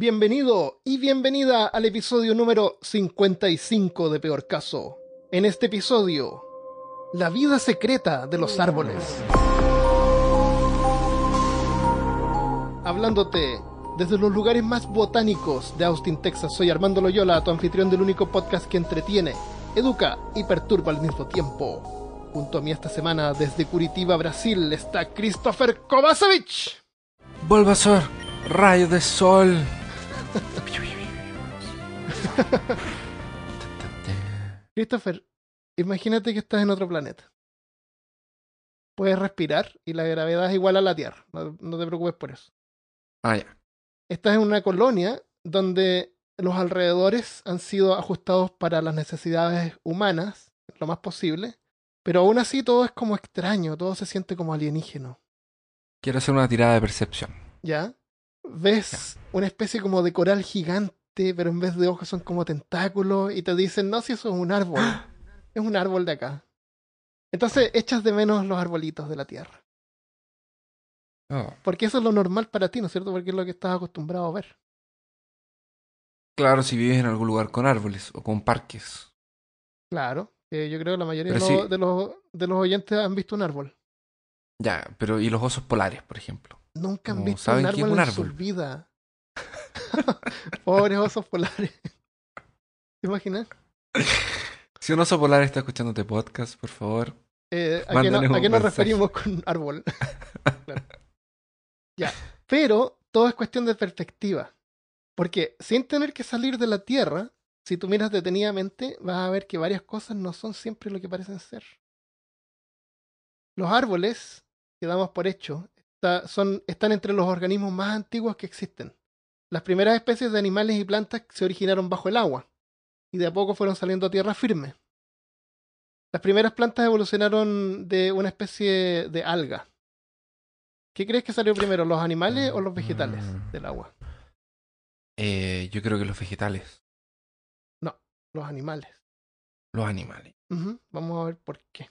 Bienvenido y bienvenida al episodio número 55 de Peor Caso. En este episodio, la vida secreta de los árboles. Hablándote desde los lugares más botánicos de Austin, Texas, soy Armando Loyola, tu anfitrión del único podcast que entretiene, educa y perturba al mismo tiempo. Junto a mí esta semana desde Curitiba, Brasil, está Christopher Kovacevic. Bulbasaur, rayo de sol. Christopher, imagínate que estás en otro planeta. Puedes respirar y la gravedad es igual a la Tierra. No, no te preocupes por eso. Ah, ya. Estás en una colonia donde los alrededores han sido ajustados para las necesidades humanas, lo más posible, pero aún así todo es como extraño, todo se siente como alienígeno. Quiero hacer una tirada de percepción. ¿Ya? Ves una especie como de coral gigante, pero en vez de ojos son como tentáculos y te dicen, no, si eso es un árbol. Es un árbol de acá. Entonces echas de menos los arbolitos de la tierra. Oh. Porque eso es lo normal para ti, ¿no es cierto? Porque es lo que estás acostumbrado a ver. Claro, si vives en algún lugar con árboles o con parques. Claro. eh, yo creo que la mayoría los, de, los, de los oyentes han visto un árbol. Ya, pero ¿y los osos polares, por ejemplo? Nunca han No, visto ¿saben un árbol en su vida. Pobres osos polares. ¿Te imaginas? Si un oso polar está escuchando este podcast, por favor. Eh, ¿A qué, Mándanos no- a un qué nos referimos con árbol? Claro. Ya. Pero todo es cuestión de perspectiva. Porque sin tener que salir de la Tierra, si tú miras detenidamente, vas a ver que varias cosas no son siempre lo que parecen ser. Los árboles, que damos por hecho, está- son, están entre los organismos más antiguos que existen. Las primeras especies de animales y plantas se originaron bajo el agua y de a poco fueron saliendo a tierra firme. Las primeras plantas evolucionaron de una especie de alga. ¿Qué crees que salió primero, los animales o los vegetales Mm. del agua? Eh, yo creo que los vegetales, Los animales. los animales. Vamos a ver por qué.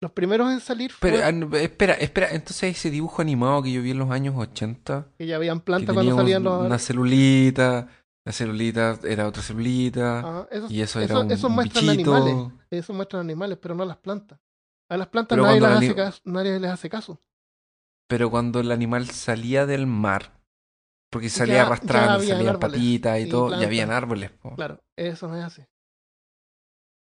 Los primeros en salir Pero, fueron ah, espera, espera, entonces ese dibujo animado que yo vi en los años 80, que ya habían plantas cuando salían los... una celulita, la celulita era otra celulita, Ajá, esos, y eso era eso- un, esos un muestran animales. Eso muestran animales, pero no las plantas. A las plantas Pero nadie, cuando las el hace ani- caso, nadie les hace caso. Pero cuando el animal salía del mar, porque salía Ya- arrastrando, salían patitas y y todo, plantas. ya habían árboles. po. Claro, eso no es así.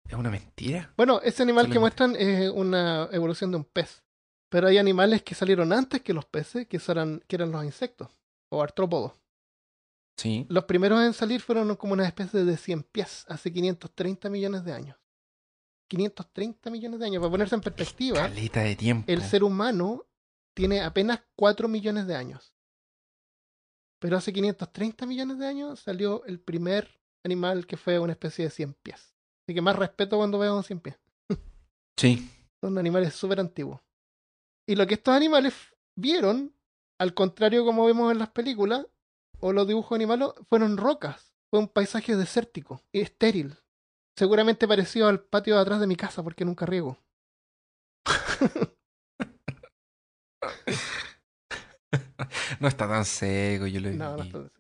Es una mentira. Bueno, ese animal que muestran es una evolución de un pez. Pero hay animales que salieron antes que los peces, que eran, que eran los insectos, o artrópodos. Sí. Los primeros en salir fueron como una especie de 100 pies, hace 530 millones de años. 530 millones de años. Para ponerse en perspectiva, Caleta de tiempo. el ser humano tiene apenas 4 millones de años. Pero hace 530 millones de años salió el primer animal que fue una especie de 100 pies. Así que más respeto cuando veo un 100 pies. Sí. Son animales súper antiguos. Y lo que estos animales vieron, al contrario como vemos en las películas o los dibujos animados, fueron rocas. Fue un paisaje desértico y estéril. Seguramente parecido al patio de atrás de mi casa porque nunca riego. No está tan seco, yo lo vi. No, no, está-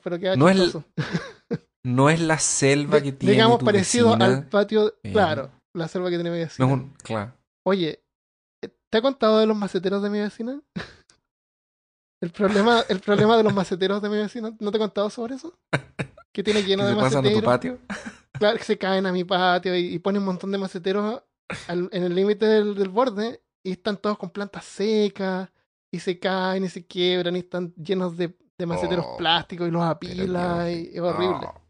pero, queda No es-. No es la selva De- que tiene digamos tu parecido vecina. al patio, Eh, claro, la selva que tiene mi No vecina. es un... Claro. Oye, ¿te he contado de los maceteros de mi vecina? El problema, el problema de los maceteros de mi vecina, ¿no te he contado sobre eso? Que tiene ¿Qué lleno de en tu maceteros. patio? Claro, que se caen a mi patio y, y ponen un montón de maceteros al- en el límite del, del borde y están todos con plantas secas y se caen y se quiebran y están llenos de, de maceteros Oh, plásticos y los apila y es horrible. Oh.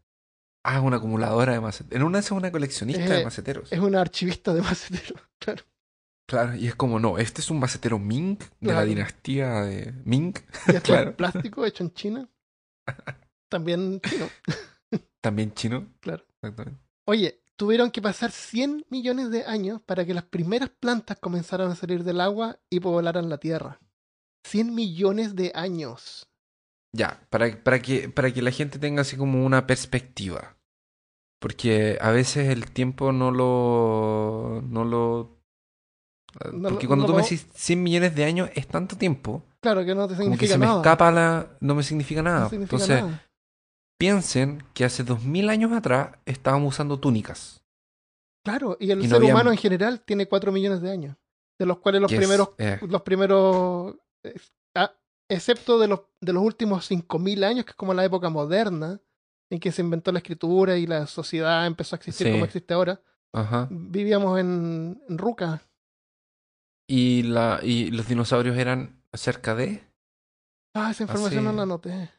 Ah, una acumuladora de maceteros. En una es una coleccionista de maceteros. Es una archivista de maceteros, claro. Claro, y es como, no, este es un macetero Ming de la dinastía de Ming. Y esto Claro. es plástico hecho en China. También chino. También chino. Claro. Exactamente. Oye, tuvieron que pasar 100 millones de años para que las primeras plantas comenzaran a salir del agua y poblaran la tierra. 100 millones de años. Ya, para, para, que, para que la gente tenga así como una perspectiva. Porque a veces el tiempo no lo. no lo. No Porque cuando no tú me decís 100 millones de años es tanto tiempo, Claro que no te como que significa se me nada. escapa la... no me significa nada. significa Entonces, nada. piensen que hace 2000 años atrás estábamos usando túnicas. Claro, y el y ser había- humano en general tiene 4 millones de años, de los cuales los primeros, eh, los primeros, eh, excepto de los, de los últimos 5.000 años, que es como la época moderna, en que se inventó la escritura y la sociedad empezó a existir Sí. como existe ahora, ajá. vivíamos en, en Ruca. Y, la, y los dinosaurios eran cerca de... Ah, esa información no la anoté.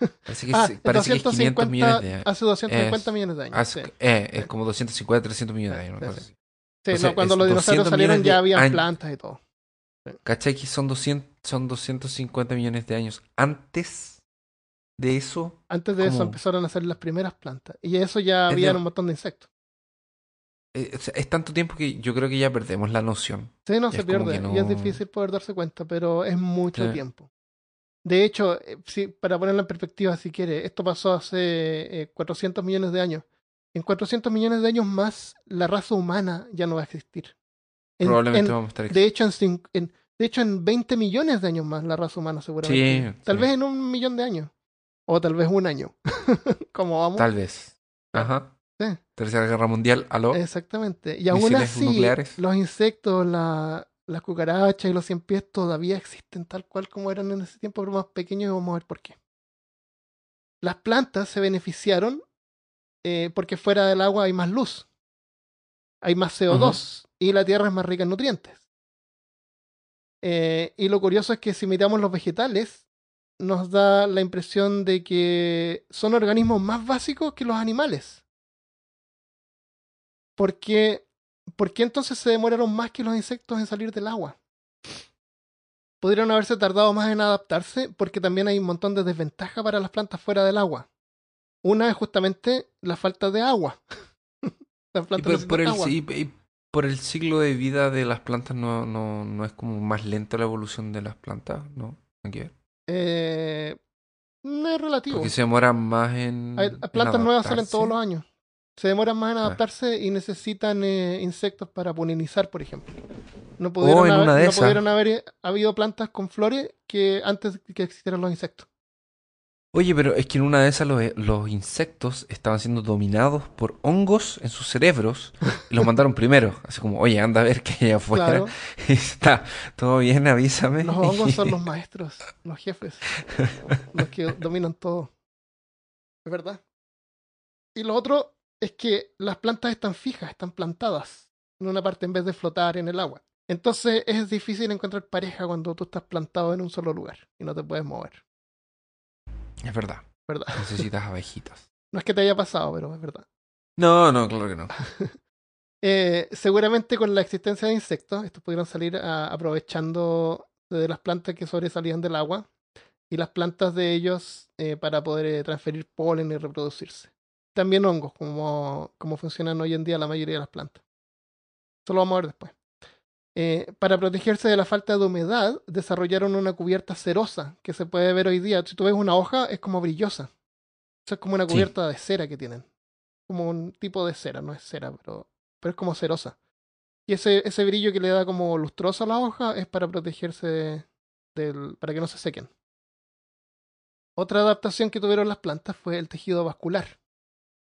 Parece que, Ah, es- parece que es 500 millones de años. hace 250 Es- millones de años. Hace- sí. eh, es como 250, 300 millones de años. Sí, no, cuando los dinosaurios 200 salieron ya años. plantas y todo. ¿Cachai que son, 200, son 250 millones de años antes de eso? Antes de eso empezaron a hacer las primeras plantas. Y eso ya había de- un montón de insectos. Eh, es tanto tiempo que yo creo que ya perdemos la noción. Sí, no Y se pierde. Y es difícil poder darse cuenta, pero es mucho Sí. tiempo. De hecho, eh, sí, para ponerlo en perspectiva, si quiere, esto pasó hace eh, 400 millones de años. En 400 millones de años más, la raza humana ya no va a existir. En- Probablemente en- vamos a estar... de, hecho, en, en- de hecho, en 20 millones de años más, la raza humana seguramente. Sí, tal sí. vez en un millón de años. O tal vez un año. ¿Cómo vamos? Tal vez. Ajá. Sí. Tercera Guerra Mundial, aló. Exactamente. Y aún así, nucleares. los insectos, la, las cucarachas y los cien pies todavía existen tal cual como eran en ese tiempo, pero más pequeños y vamos a ver por qué. Las plantas se beneficiaron eh, porque fuera del agua hay más luz, hay más CO2 y la tierra es más rica en nutrientes. Eh, y lo curioso es que si miramos los vegetales, nos da la impresión de que son organismos más básicos que los animales. ¿Por qué, ¿Por qué entonces se demoraron más que los insectos en salir del agua? Podrían haberse tardado más en adaptarse porque también hay un montón de desventajas para las plantas fuera del agua. Una es justamente la falta de agua. las Y por, por el, agua. y- y por el ciclo de vida de las plantas no, no, no es como más lenta la evolución de las plantas, ¿no? Eh, no es relativo. Porque se demoran más en. Hay- en plantas nuevas salen todos los años. Se demoran más en adaptarse y necesitan eh, insectos para polinizar, por ejemplo. No pudieron, Oh, en haber, una de no pudieron haber eh, habido plantas con flores que antes que existieran los insectos. Oye, pero es que en una de esas los, los insectos estaban siendo dominados por hongos en sus cerebros y los mandaron primero. Así como, oye, anda a ver qué hay afuera. Claro, Y está todo bien, avísame. los hongos son los maestros, los jefes, los que dominan todo. Es verdad. Y lo otro es que las plantas están fijas, están plantadas en una parte en vez de flotar en el agua. Entonces es difícil encontrar pareja cuando tú estás plantado en un solo lugar y no te puedes mover. Es verdad. ¿Verdad? Necesitas abejitas. No es que te haya pasado, pero es verdad. No, no, claro que no. Eh, seguramente con la existencia de insectos, estos pudieron salir a- aprovechando de las plantas que sobresalían del agua y las plantas de ellos eh, para poder eh, transferir polen y reproducirse. También hongos, como, como funcionan hoy en día la mayoría de las plantas. Eso lo vamos a ver después. Eh, para protegerse de la falta de humedad, desarrollaron una cubierta cerosa que se puede ver hoy día. Si tú ves una hoja, es como brillosa. Eso es como una Sí. cubierta de cera que tienen. Como un tipo de cera, no es cera, pero, pero es como cerosa. Y ese, ese brillo que le da como lustroso a la hoja es para protegerse de- del, para que no se sequen. Otra adaptación que tuvieron las plantas fue el tejido vascular,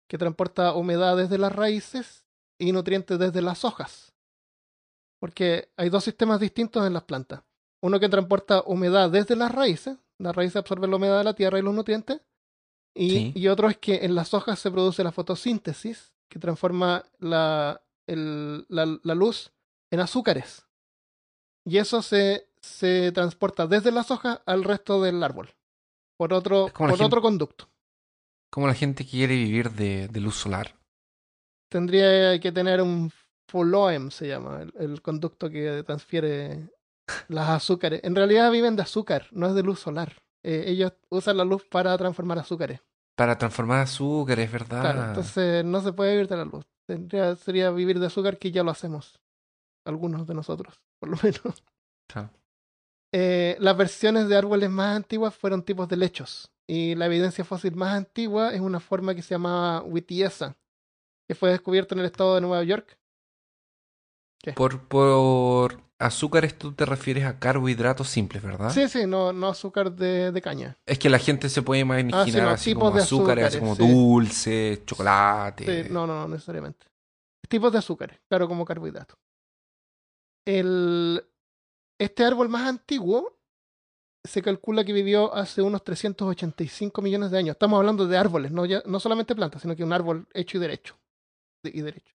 que transporta humedad desde las raíces y nutrientes desde las hojas. Porque hay dos sistemas distintos en las plantas. Uno que transporta humedad desde las raíces, las raíces absorben la humedad de la tierra y los nutrientes, y, Sí. y otro es que en las hojas se produce la fotosíntesis, que transforma la, el- la, la luz en azúcares. Y eso se, se transporta desde las hojas al resto del árbol, por otro, por gente- otro conducto. Como la gente quiere vivir de, de luz solar. Tendría que tener un phloem, se llama, el, el conducto que transfiere las azúcares. En realidad viven de azúcar, no es de luz solar. Eh, ellos usan la luz para transformar azúcares. Para transformar azúcar, es verdad. Claro, entonces no se puede vivir de la luz. Tendría, sería vivir de azúcar que ya lo hacemos. Algunos de nosotros, por lo menos. Eh, las versiones de árboles más antiguas fueron tipos de lechos. Y la evidencia fósil más antigua es una forma que se llamaba Wittiesa, que fue descubierta en el estado de Nueva York. ¿Qué? Por, por azúcares tú te refieres a carbohidratos simples, ¿verdad? Sí, sí, no, no azúcar de, de caña. Es que la gente se puede imaginar Ah, sí, no, así como azúcares, así como sí. dulce, chocolate. Sí, no, no, no necesariamente. Tipos de azúcares, claro, como carbohidratos. El, este árbol más antiguo se calcula que vivió hace unos 385 millones de años. Estamos hablando de árboles, no, ya, no solamente plantas, sino que un árbol hecho y derecho. De- y derecho.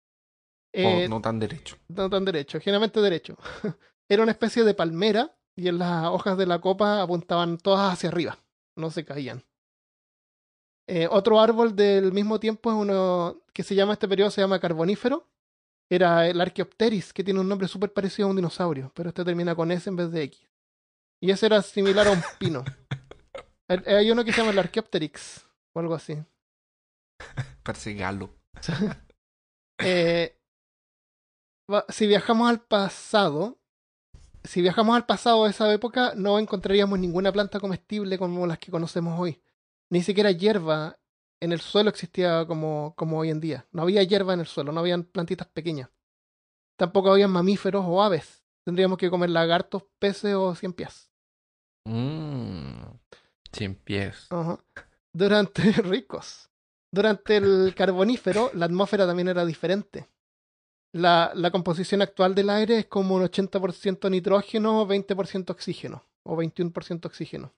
O Eh, no tan derecho. no tan derecho, generalmente derecho. Era una especie de palmera y en las hojas de la copa apuntaban todas hacia arriba, no se caían. Eh, otro árbol del mismo tiempo es uno que se llama, este periodo se llama carbonífero. Era el Archaeopteris, que tiene un nombre súper parecido a un dinosaurio, pero este termina con S en vez de X. Y ese era similar a un pino. Hay uno que se llama el Archaeopteryx, o algo así. Parece galo. Eh, si viajamos al pasado, si viajamos al pasado de esa época, no encontraríamos ninguna planta comestible como las que conocemos hoy. Ni siquiera hierba en el suelo existía como, como hoy en día. No había hierba en el suelo, no habían plantitas pequeñas. Tampoco había mamíferos o aves. Tendríamos que comer lagartos, peces o cien pies. Mmm. Cien pies. Durante ricos. Durante el carbonífero, la atmósfera también era diferente. La, la composición actual del aire es como un 80% nitrógeno, 20% oxígeno, o 21% oxígeno.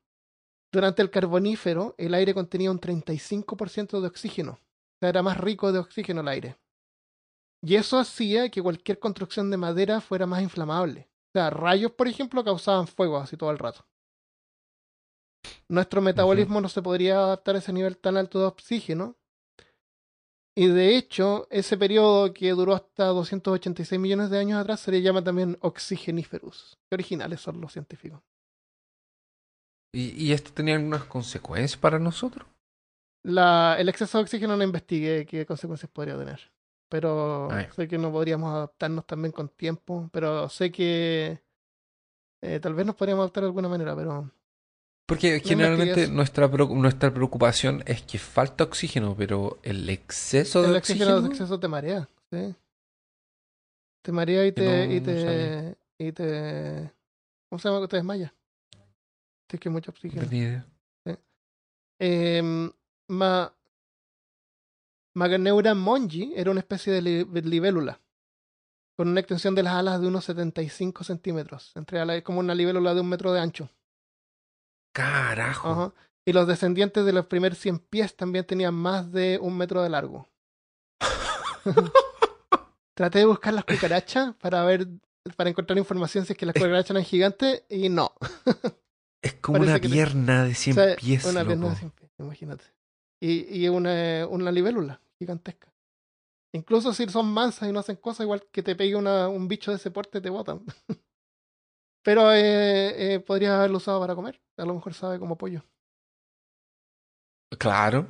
Durante el carbonífero, el aire contenía un 35% de oxígeno. O sea, era más rico de oxígeno el aire. Y eso hacía que cualquier construcción de madera fuera más inflamable. O sea, rayos, por ejemplo, causaban fuego así todo el rato. Nuestro metabolismo no se podría adaptar a ese nivel tan alto de oxígeno. Y de hecho, ese periodo que duró hasta 286 millones de años atrás se le llama también oxigeniferous. Qué originales son los científicos. ¿Y, y esto tenía algunas consecuencias para nosotros? La, el exceso de oxígeno no investigué qué consecuencias podría tener. Pero Ah, sé que no podríamos adaptarnos también con tiempo. Pero sé que eh, tal vez nos podríamos adaptar de alguna manera, pero Porque generalmente nuestra, nuestra preocupación es que falta oxígeno, pero el exceso de el oxígeno oxígeno. de exceso te marea. ¿sí? Te marea y te, no- y no te, sabía. y te. ¿Cómo se llama? Te desmaya. Tienes que mucho No oxígeno. tenía idea. Eh, ma, Maganeura mongi era una especie de li- libélula con una extensión de las alas de unos 75 centímetros. Entre alas, como una libélula de un metro de ancho. Carajo. Ajá. Y los descendientes de los primeros 100 pies también tenían más de un metro de largo. Traté de buscar las cucarachas para ver, para encontrar información si es que las cucarachas eran gigantes y no. Es como Parece una te- pierna de 100 O sea, pies. Una pierna de loco. 100 pies, imagínate. Y, y una, una libélula gigantesca. Incluso si son mansas y no hacen cosas, igual que te pegue una, un bicho de ese porte, te botan. Pero eh, eh, podrías haberlo usado para comer. A lo mejor sabe como pollo. Claro,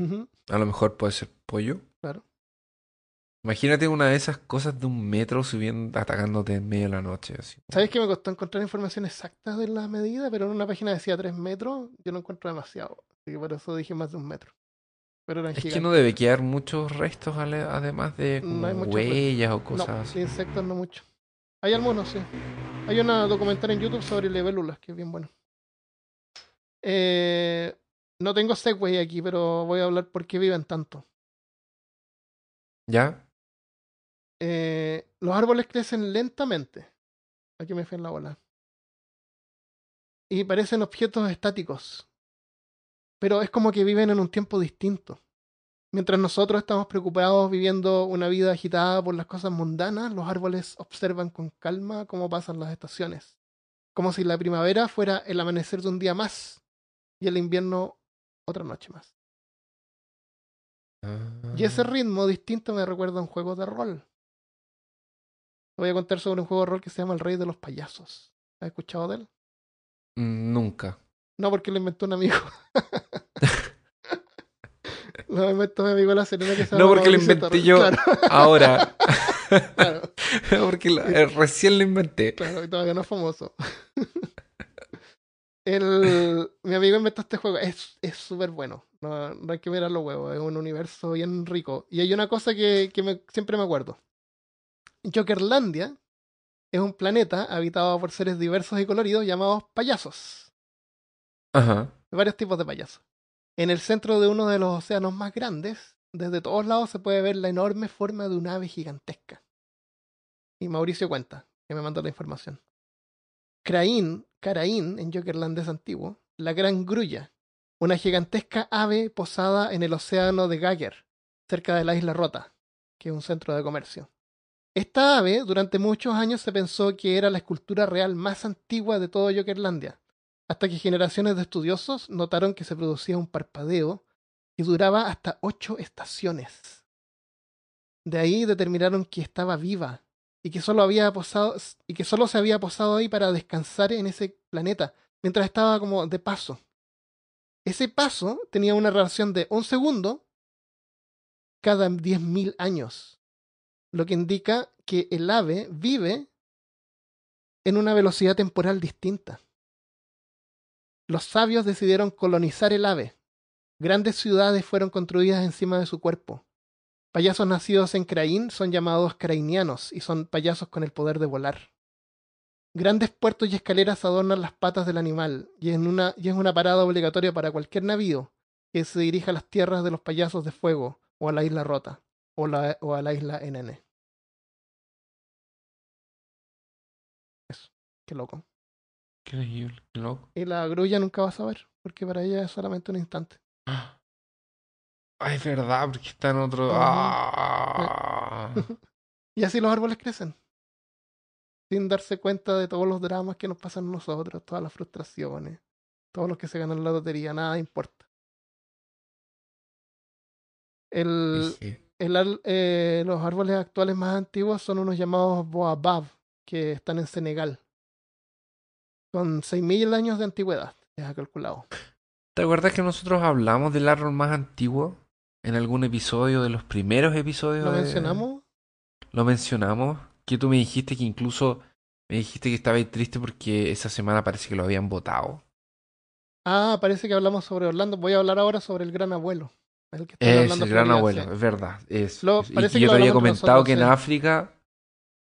a lo mejor puede ser pollo. Claro. Imagínate una de esas cosas de un metro subiendo, atacándote en medio de la noche. Así. ¿Sabes que me costó encontrar información exacta de la medida? Pero en una página decía 3 metros. Yo no encuentro demasiado. Así que por eso dije más de un metro. Pero eran Es que no debe quedar muchos restos además de No huellas o No, cosas de así. insectos no mucho. Hay algunos, sí. Hay una documental en YouTube sobre libélulas que es bien bueno. Eh, no tengo Segway aquí, pero voy a hablar por qué viven tanto. ¿Ya? Eh, los árboles crecen lentamente. Aquí me fui en la bola. Y parecen objetos estáticos. Pero es como que viven en un tiempo distinto. Mientras nosotros estamos preocupados viviendo una vida agitada por las cosas mundanas, los árboles observan con calma cómo pasan las estaciones. Como si la primavera fuera el amanecer de un día más y el invierno otra noche más. Y ese Ah. ritmo distinto me recuerda a un juego de rol. Te voy a contar sobre un juego de rol que se llama El Rey de los Payasos. ¿Has escuchado de él? Mm, Nunca. No, porque lo inventó un amigo. lo inventó mi amigo La Serena que se No, porque lo inventé yo. Claro, Ahora. claro, porque lo- eh, recién lo inventé. claro, y todavía no es famoso. El, mi amigo inventó este juego. Es es súper bueno. No, no hay que mirar los huevos. Es un universo bien rico. Y hay una cosa que, que me- siempre me acuerdo. Jokerlandia es un planeta habitado por seres diversos y coloridos llamados payasos. Ajá. Varios tipos de payasos. En el centro de uno de los océanos más grandes, desde todos lados se puede ver la enorme forma de un ave gigantesca. Y Mauricio cuenta, que me mandó la información. Craín, Caraín, en Jokerland es antiguo, la gran grulla, una gigantesca ave posada en el océano de Gagger, cerca de la isla Rota, que es un centro de comercio. Esta ave durante muchos años se pensó que era la escultura real más antigua de todo Jokerlandia, hasta que generaciones de estudiosos notaron que se producía un parpadeo que duraba hasta ocho estaciones. De ahí determinaron que estaba viva y que solo había posado y que solo se había posado ahí para descansar en ese planeta mientras estaba como de paso. Ese paso tenía una relación de un segundo cada 10.000 años, lo que indica que el ave vive en una velocidad temporal distinta. Los sabios decidieron colonizar el ave. Grandes ciudades fueron construidas encima de su cuerpo. Payasos nacidos en Craín son llamados crainianos y son payasos con el poder de volar. Grandes puertos y escaleras adornan las patas del animal y, en una, es una parada obligatoria para cualquier navío que se dirija a las tierras de los payasos de fuego o a la isla Rota o a la isla NN. Eso, qué loco. Increíble, qué loco. Y la grulla nunca va a saber, porque para ella es solamente un instante. Ay, es verdad, porque está en otro. Ah. Y así los árboles crecen. Sin darse cuenta de todos los dramas que nos pasan a nosotros, todas las frustraciones, todos los que se ganan la lotería, nada importa. El, el eh, los árboles actuales más antiguos son unos llamados Boabab, que están en Senegal. Con 6.000 años de antigüedad, ya calculado. ¿Te acuerdas que nosotros hablamos del árbol más antiguo en algún episodio de los primeros episodios? ¿Lo de- mencionamos? Lo mencionamos. Que tú me dijiste que incluso me dijiste que estabas triste porque esa semana parece que lo habían votado. Ah, parece que hablamos sobre Orlando. Voy a hablar ahora sobre el gran abuelo. El que está Es el gran abuelo, es verdad. Es, Lo- y que yo te había comentado nosotros, que en sí. África,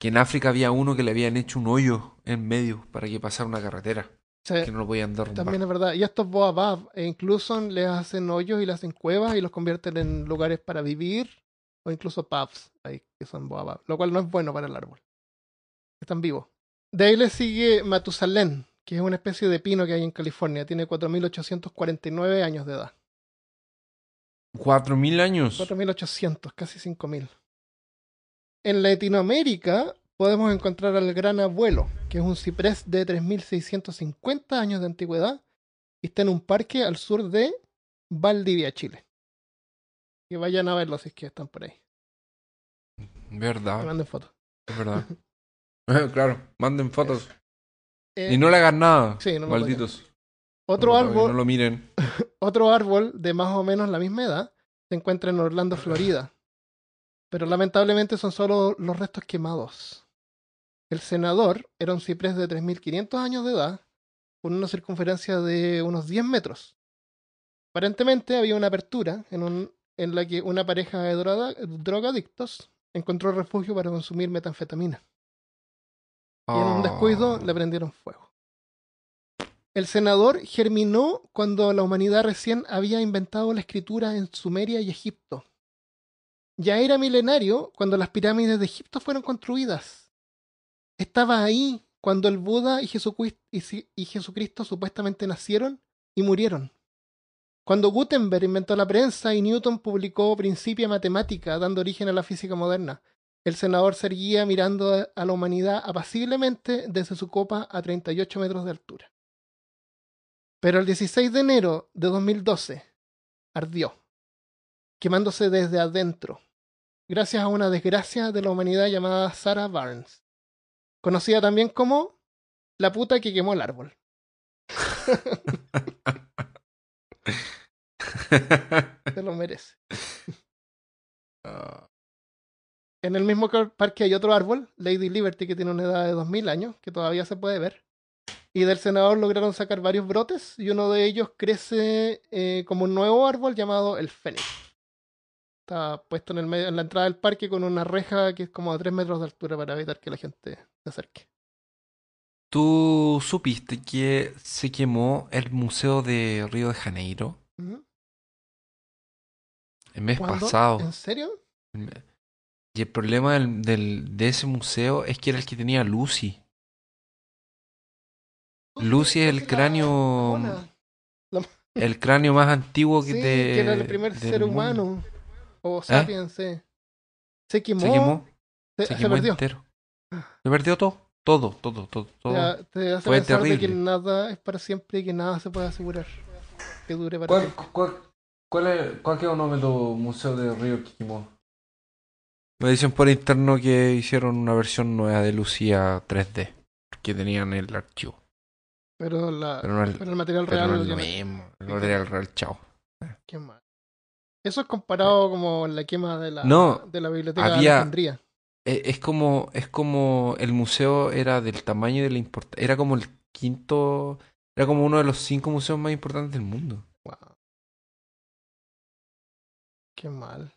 que en África había uno que le habían hecho un hoyo en medio para que pasara una carretera, Sí, que no lo podían derrumbar. también es verdad. Y estos Boabab e incluso les hacen hoyos y les hacen cuevas y los convierten en lugares para vivir o incluso pubs ahí, que son Boabab, lo cual no es bueno para el árbol. Están vivos. De ahí le sigue Matusalén, que es una especie de pino que hay en California. Tiene 4.849 años de edad. Cuatro mil años. 4.800, casi 5.000. En Latinoamérica podemos encontrar al gran abuelo, que es un ciprés de 3.650 años de antigüedad y está en un parque al sur de Valdivia, Chile. Que vayan a verlo si es que están por ahí. Verdad, manden fotos. es verdad. claro, manden fotos. Eh, Y no le hagan nada, sí, no malditos. otro No, que árbol, No lo miren. otro árbol de más o menos la misma edad se encuentra en Orlando, Florida. Pero lamentablemente son solo los restos quemados. El senador era un ciprés de 3.500 años de edad, con una circunferencia de unos 10 metros. Aparentemente había una apertura en, un, en la que una pareja de droga- drogadictos encontró refugio para consumir metanfetamina. Y en un descuido Ah. le prendieron fuego. El senador germinó cuando la humanidad recién había inventado la escritura en Sumeria y Egipto. Ya era milenario cuando las pirámides de Egipto fueron construidas. Estaba ahí cuando el Buda y Jesucristo, supuestamente nacieron y murieron. Cuando Gutenberg inventó la prensa y Newton publicó Principia Matemática dando origen a la física moderna, el senador seguía mirando a la humanidad apaciblemente desde su copa a 38 metros de altura. Pero el 16 de enero de 2012 ardió, quemándose desde adentro, gracias a una desgracia de la humanidad llamada Sarah Barnes, conocida también como la puta que quemó el árbol. Se lo merece. Ah, En el mismo parque hay otro árbol, Lady Liberty, que tiene una edad de 2000 años, que todavía se puede ver. Y del senador lograron sacar varios brotes, y uno de ellos crece eh, como un nuevo árbol llamado el Fénix. Está puesto en, el medio, en la entrada del parque con una reja que es como a 3 metros de altura para evitar que la gente se acerque. ¿Tú supiste que se quemó el Museo de Río de Janeiro ¿Mm? el mes ¿Cuándo? pasado? ¿En serio? Y el problema del, del- de ese museo es que era el que tenía Lucy. Lucy es el cráneo, el cráneo más antiguo que Sí, de- que era el primer ser mundo. humano. O sapiens, sí. Se quemó. Se quemó, Se, se se quemó perdió. entero. Se perdió todo, todo, todo, todo, todo. Ya, te hace Fue pensar de que nada es para siempre y que nada se puede asegurar que dure para ¿Cuál, siempre. cuál, cuál, es, ¿Cuál quedó el nombre del museo de Río que quemó? Me dicen por interno que hicieron una versión nueva de Lucía 3D. Que tenían el archivo. Pero, la, Pero no es, pero el material pero real no lo es lo mismo. El material real, chao. Qué mal. Eso es comparado como la quema de la, No, de la biblioteca de Alejandría. Eh, Es como, es como el museo era del tamaño y de la importancia. Era como el quinto, era como uno de los cinco museos más importantes del mundo. Wow. Qué mal.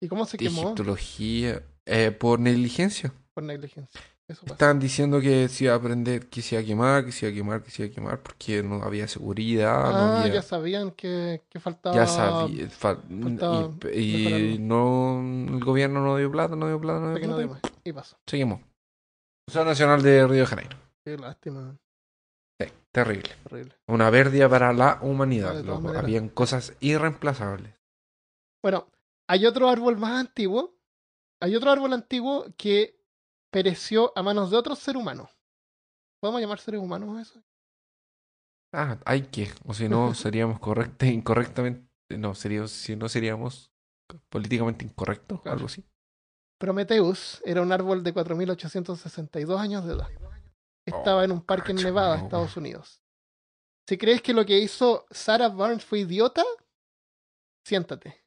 ¿Y cómo se quemó? egiptología, eh, por negligencia. Por negligencia. Eso. Estaban diciendo que se iba a aprender, que se iba a quemar, que se iba a quemar, que se iba a quemar, porque no había seguridad, no Ah, había... ya sabían que, que faltaba. Ya sabía, faltaba y, y no, el gobierno no dio plata, no dio plata, no dio no plata. Y pasó. Se quemó. Museo Nacional de Río de Janeiro. Qué lástima. Sí, terrible. Una pérdida para la humanidad. Habían cosas irreemplazables. Bueno, hay otro árbol más antiguo. Hay otro árbol antiguo que pereció a manos de otros seres humanos. ¿Podemos llamar seres humanos a eso? Ah, hay que, o si no seríamos correcta, incorrectamente, no, sería, si no seríamos políticamente incorrectos, Claro. algo así. Prometheus era un árbol de 4.862 años de edad. Estaba en un parque en Nevada, no. Estados Unidos. Si crees que lo que hizo Sarah Barnes fue idiota, siéntate.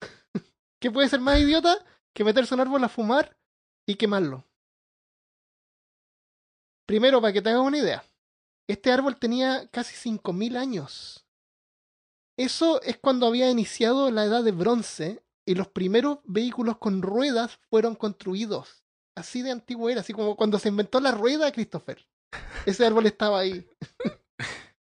¿Qué puede ser más idiota que meterse un árbol a fumar y quemarlo? Primero, para que te hagas una idea, este árbol tenía casi 5.000 años. Eso es cuando había iniciado la edad de bronce y los primeros vehículos con ruedas fueron construidos. Así de antiguo era, así como cuando se inventó la rueda, Christopher. Ese árbol estaba ahí.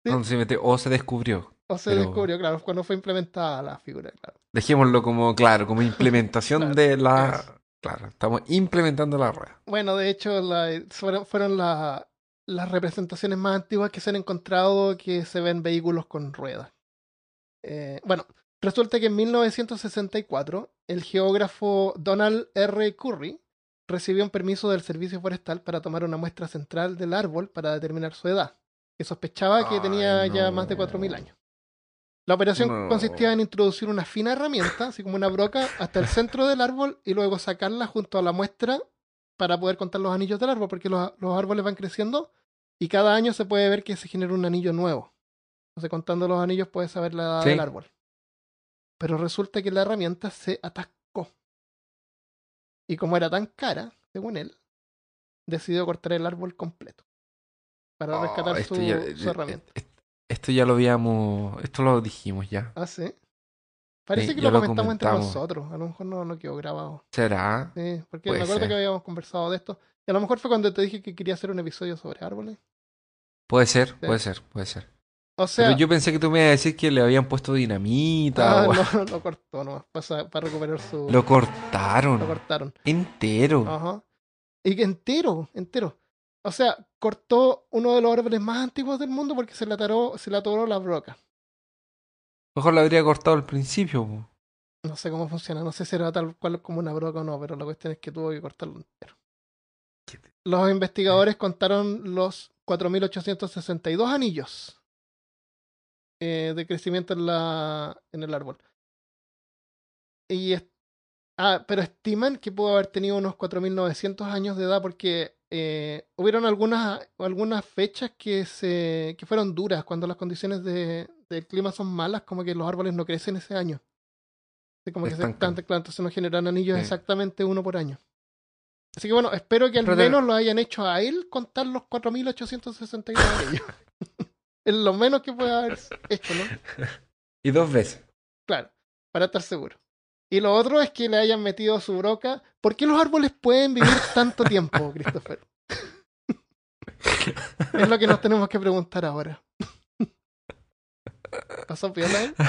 Sí. O se descubrió. O se Pero- descubrió, claro, cuando fue implementada la figura, claro. Dejémoslo como, claro, como implementación Claro, de la... Claro, estamos implementando la rueda. Bueno, de hecho, la- fueron, fueron la- las representaciones más antiguas que se han encontrado que se ven vehículos con ruedas. Eh, bueno, resulta que en 1964 el geógrafo Donald R. Curry recibió un permiso del Servicio Forestal para tomar una muestra central del árbol para determinar su edad, que sospechaba que Ay, tenía ya más de 4.000 años. La operación No. consistía en introducir una fina herramienta, así como una broca, hasta el centro del árbol y luego sacarla junto a la muestra para poder contar los anillos del árbol, porque los, los árboles van creciendo y cada año se puede ver que se genera un anillo nuevo. Entonces, contando los anillos, puedes saber la edad Sí. del árbol. Pero resulta que la herramienta se atascó. Y como era tan cara, según él, decidió cortar el árbol completo para Oh, rescatar esto su, ya- su herramienta. Esto ya lo habíamos, esto lo dijimos ya. Ah, sí. Parece Sí, que lo lo comentamos entre nosotros. A lo mejor no, no quedó grabado. ¿Será? Sí, porque Puede me acuerdo ser. que habíamos conversado de esto. Y a lo mejor fue cuando te dije que quería hacer un episodio sobre árboles. Puede ser, puede ser, puede ser. O sea, Pero yo pensé que tú me ibas a decir que le habían puesto dinamita ah, o no, lo cortó nomás para, para recuperar su. Lo cortaron lo cortaron. entero. Ajá. Y que entero, entero. O sea, cortó uno de los árboles más antiguos del mundo porque se le atoró, se le atoró la broca. Mejor lo habría cortado al principio. po. No sé cómo funciona, no sé si era tal cual como una broca o no, pero la cuestión es que tuvo que cortarlo entero. Los investigadores contaron los 4.862 anillos eh, de crecimiento en, la, en el árbol. Y es- ah, pero estiman que pudo haber tenido unos 4.900 años de edad porque eh, hubieron algunas, algunas fechas que, se, que fueron duras cuando las condiciones de, del clima son malas, como que los árboles no crecen ese año. Así como que se Estancan. están, claro, entonces no generan anillos Sí. exactamente uno por año. Así que bueno, espero que al Pero te- menos lo hayan hecho a él contar los 4.862 anillos. es lo menos que puede haber hecho, ¿no? Y dos veces. Claro, para estar seguro. Y lo otro es que le hayan metido su broca. ¿Por qué los árboles pueden vivir tanto tiempo, Christopher? Es lo que nos tenemos que preguntar ahora. ¿Pasó piola él?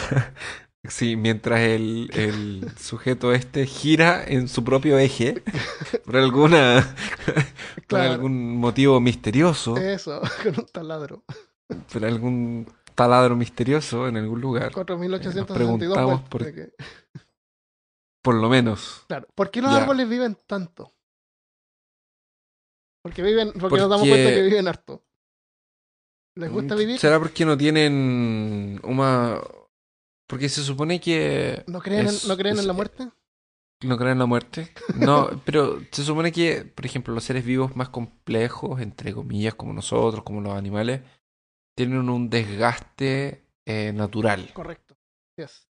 Sí, mientras el, el sujeto este gira en su propio eje por alguna por algún motivo misterioso, Eso, con un taladro. por algún taladro misterioso en algún lugar, 4862 preguntamos por- que- por lo menos. Claro. ¿Por qué los Ya. árboles viven tanto? Porque viven, porque, nos damos cuenta que viven harto. ¿Les gusta Mm, vivir? ¿Será porque no tienen una porque se supone que ¿No creen, es- en, ¿no creen es- en la muerte? no creen en la muerte? No, pero se supone que, por ejemplo, los seres vivos más complejos, entre comillas, como nosotros, como los animales, tienen un desgaste eh, natural. Correcto. Yes.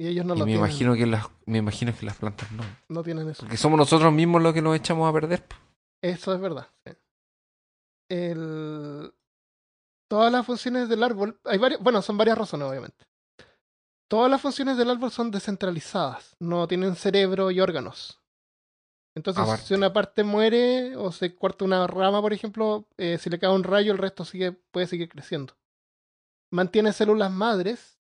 Y ellos no y lo me tienen. imagino que las me imagino que las plantas no. No tienen eso. Porque somos nosotros mismos los que nos echamos a perder. Eso es verdad. sí. El... Todas las funciones del árbol, hay varias, bueno, son varias razones, obviamente. Todas las funciones del árbol son descentralizadas, no tienen cerebro y órganos. Entonces, Aparte. si una parte muere o se corta una rama, por ejemplo, eh, si le cae un rayo, el resto sigue, puede seguir creciendo. Mantiene células madres,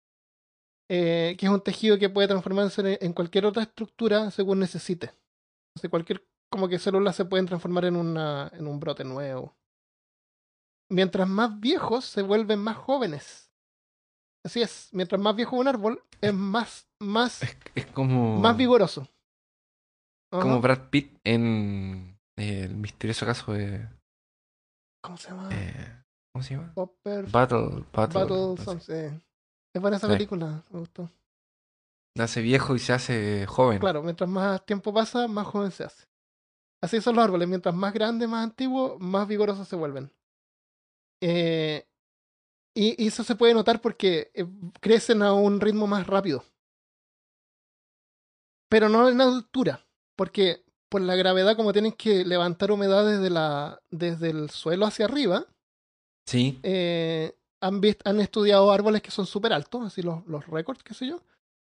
eh, que es un tejido que puede transformarse en, cualquier otra estructura según necesite. Entonces, cualquier como que células se pueden transformar en, una, en un brote nuevo. Mientras más viejos se vuelven más jóvenes. Así es, mientras más viejo un árbol, es más, más, Es como más vigoroso. Como Brad Pitt en eh, el misterioso caso de ¿Cómo se llama? eh, ¿cómo se llama? Popper Battle Battle. Battle eh. Es buena esa Sí. película, me gustó. Nace viejo y se hace joven. Claro, mientras más tiempo pasa, más joven se hace. Así son los árboles, mientras más grandes, más antiguos, más vigorosos se vuelven. Eh, y, y eso se puede notar porque eh, crecen a un ritmo más rápido. Pero no en altura, porque por la gravedad, como tienen que levantar humedad desde, la, desde el suelo hacia arriba, Sí. eh, han, vist- han estudiado árboles que son súper altos, así los, los récords, qué sé yo,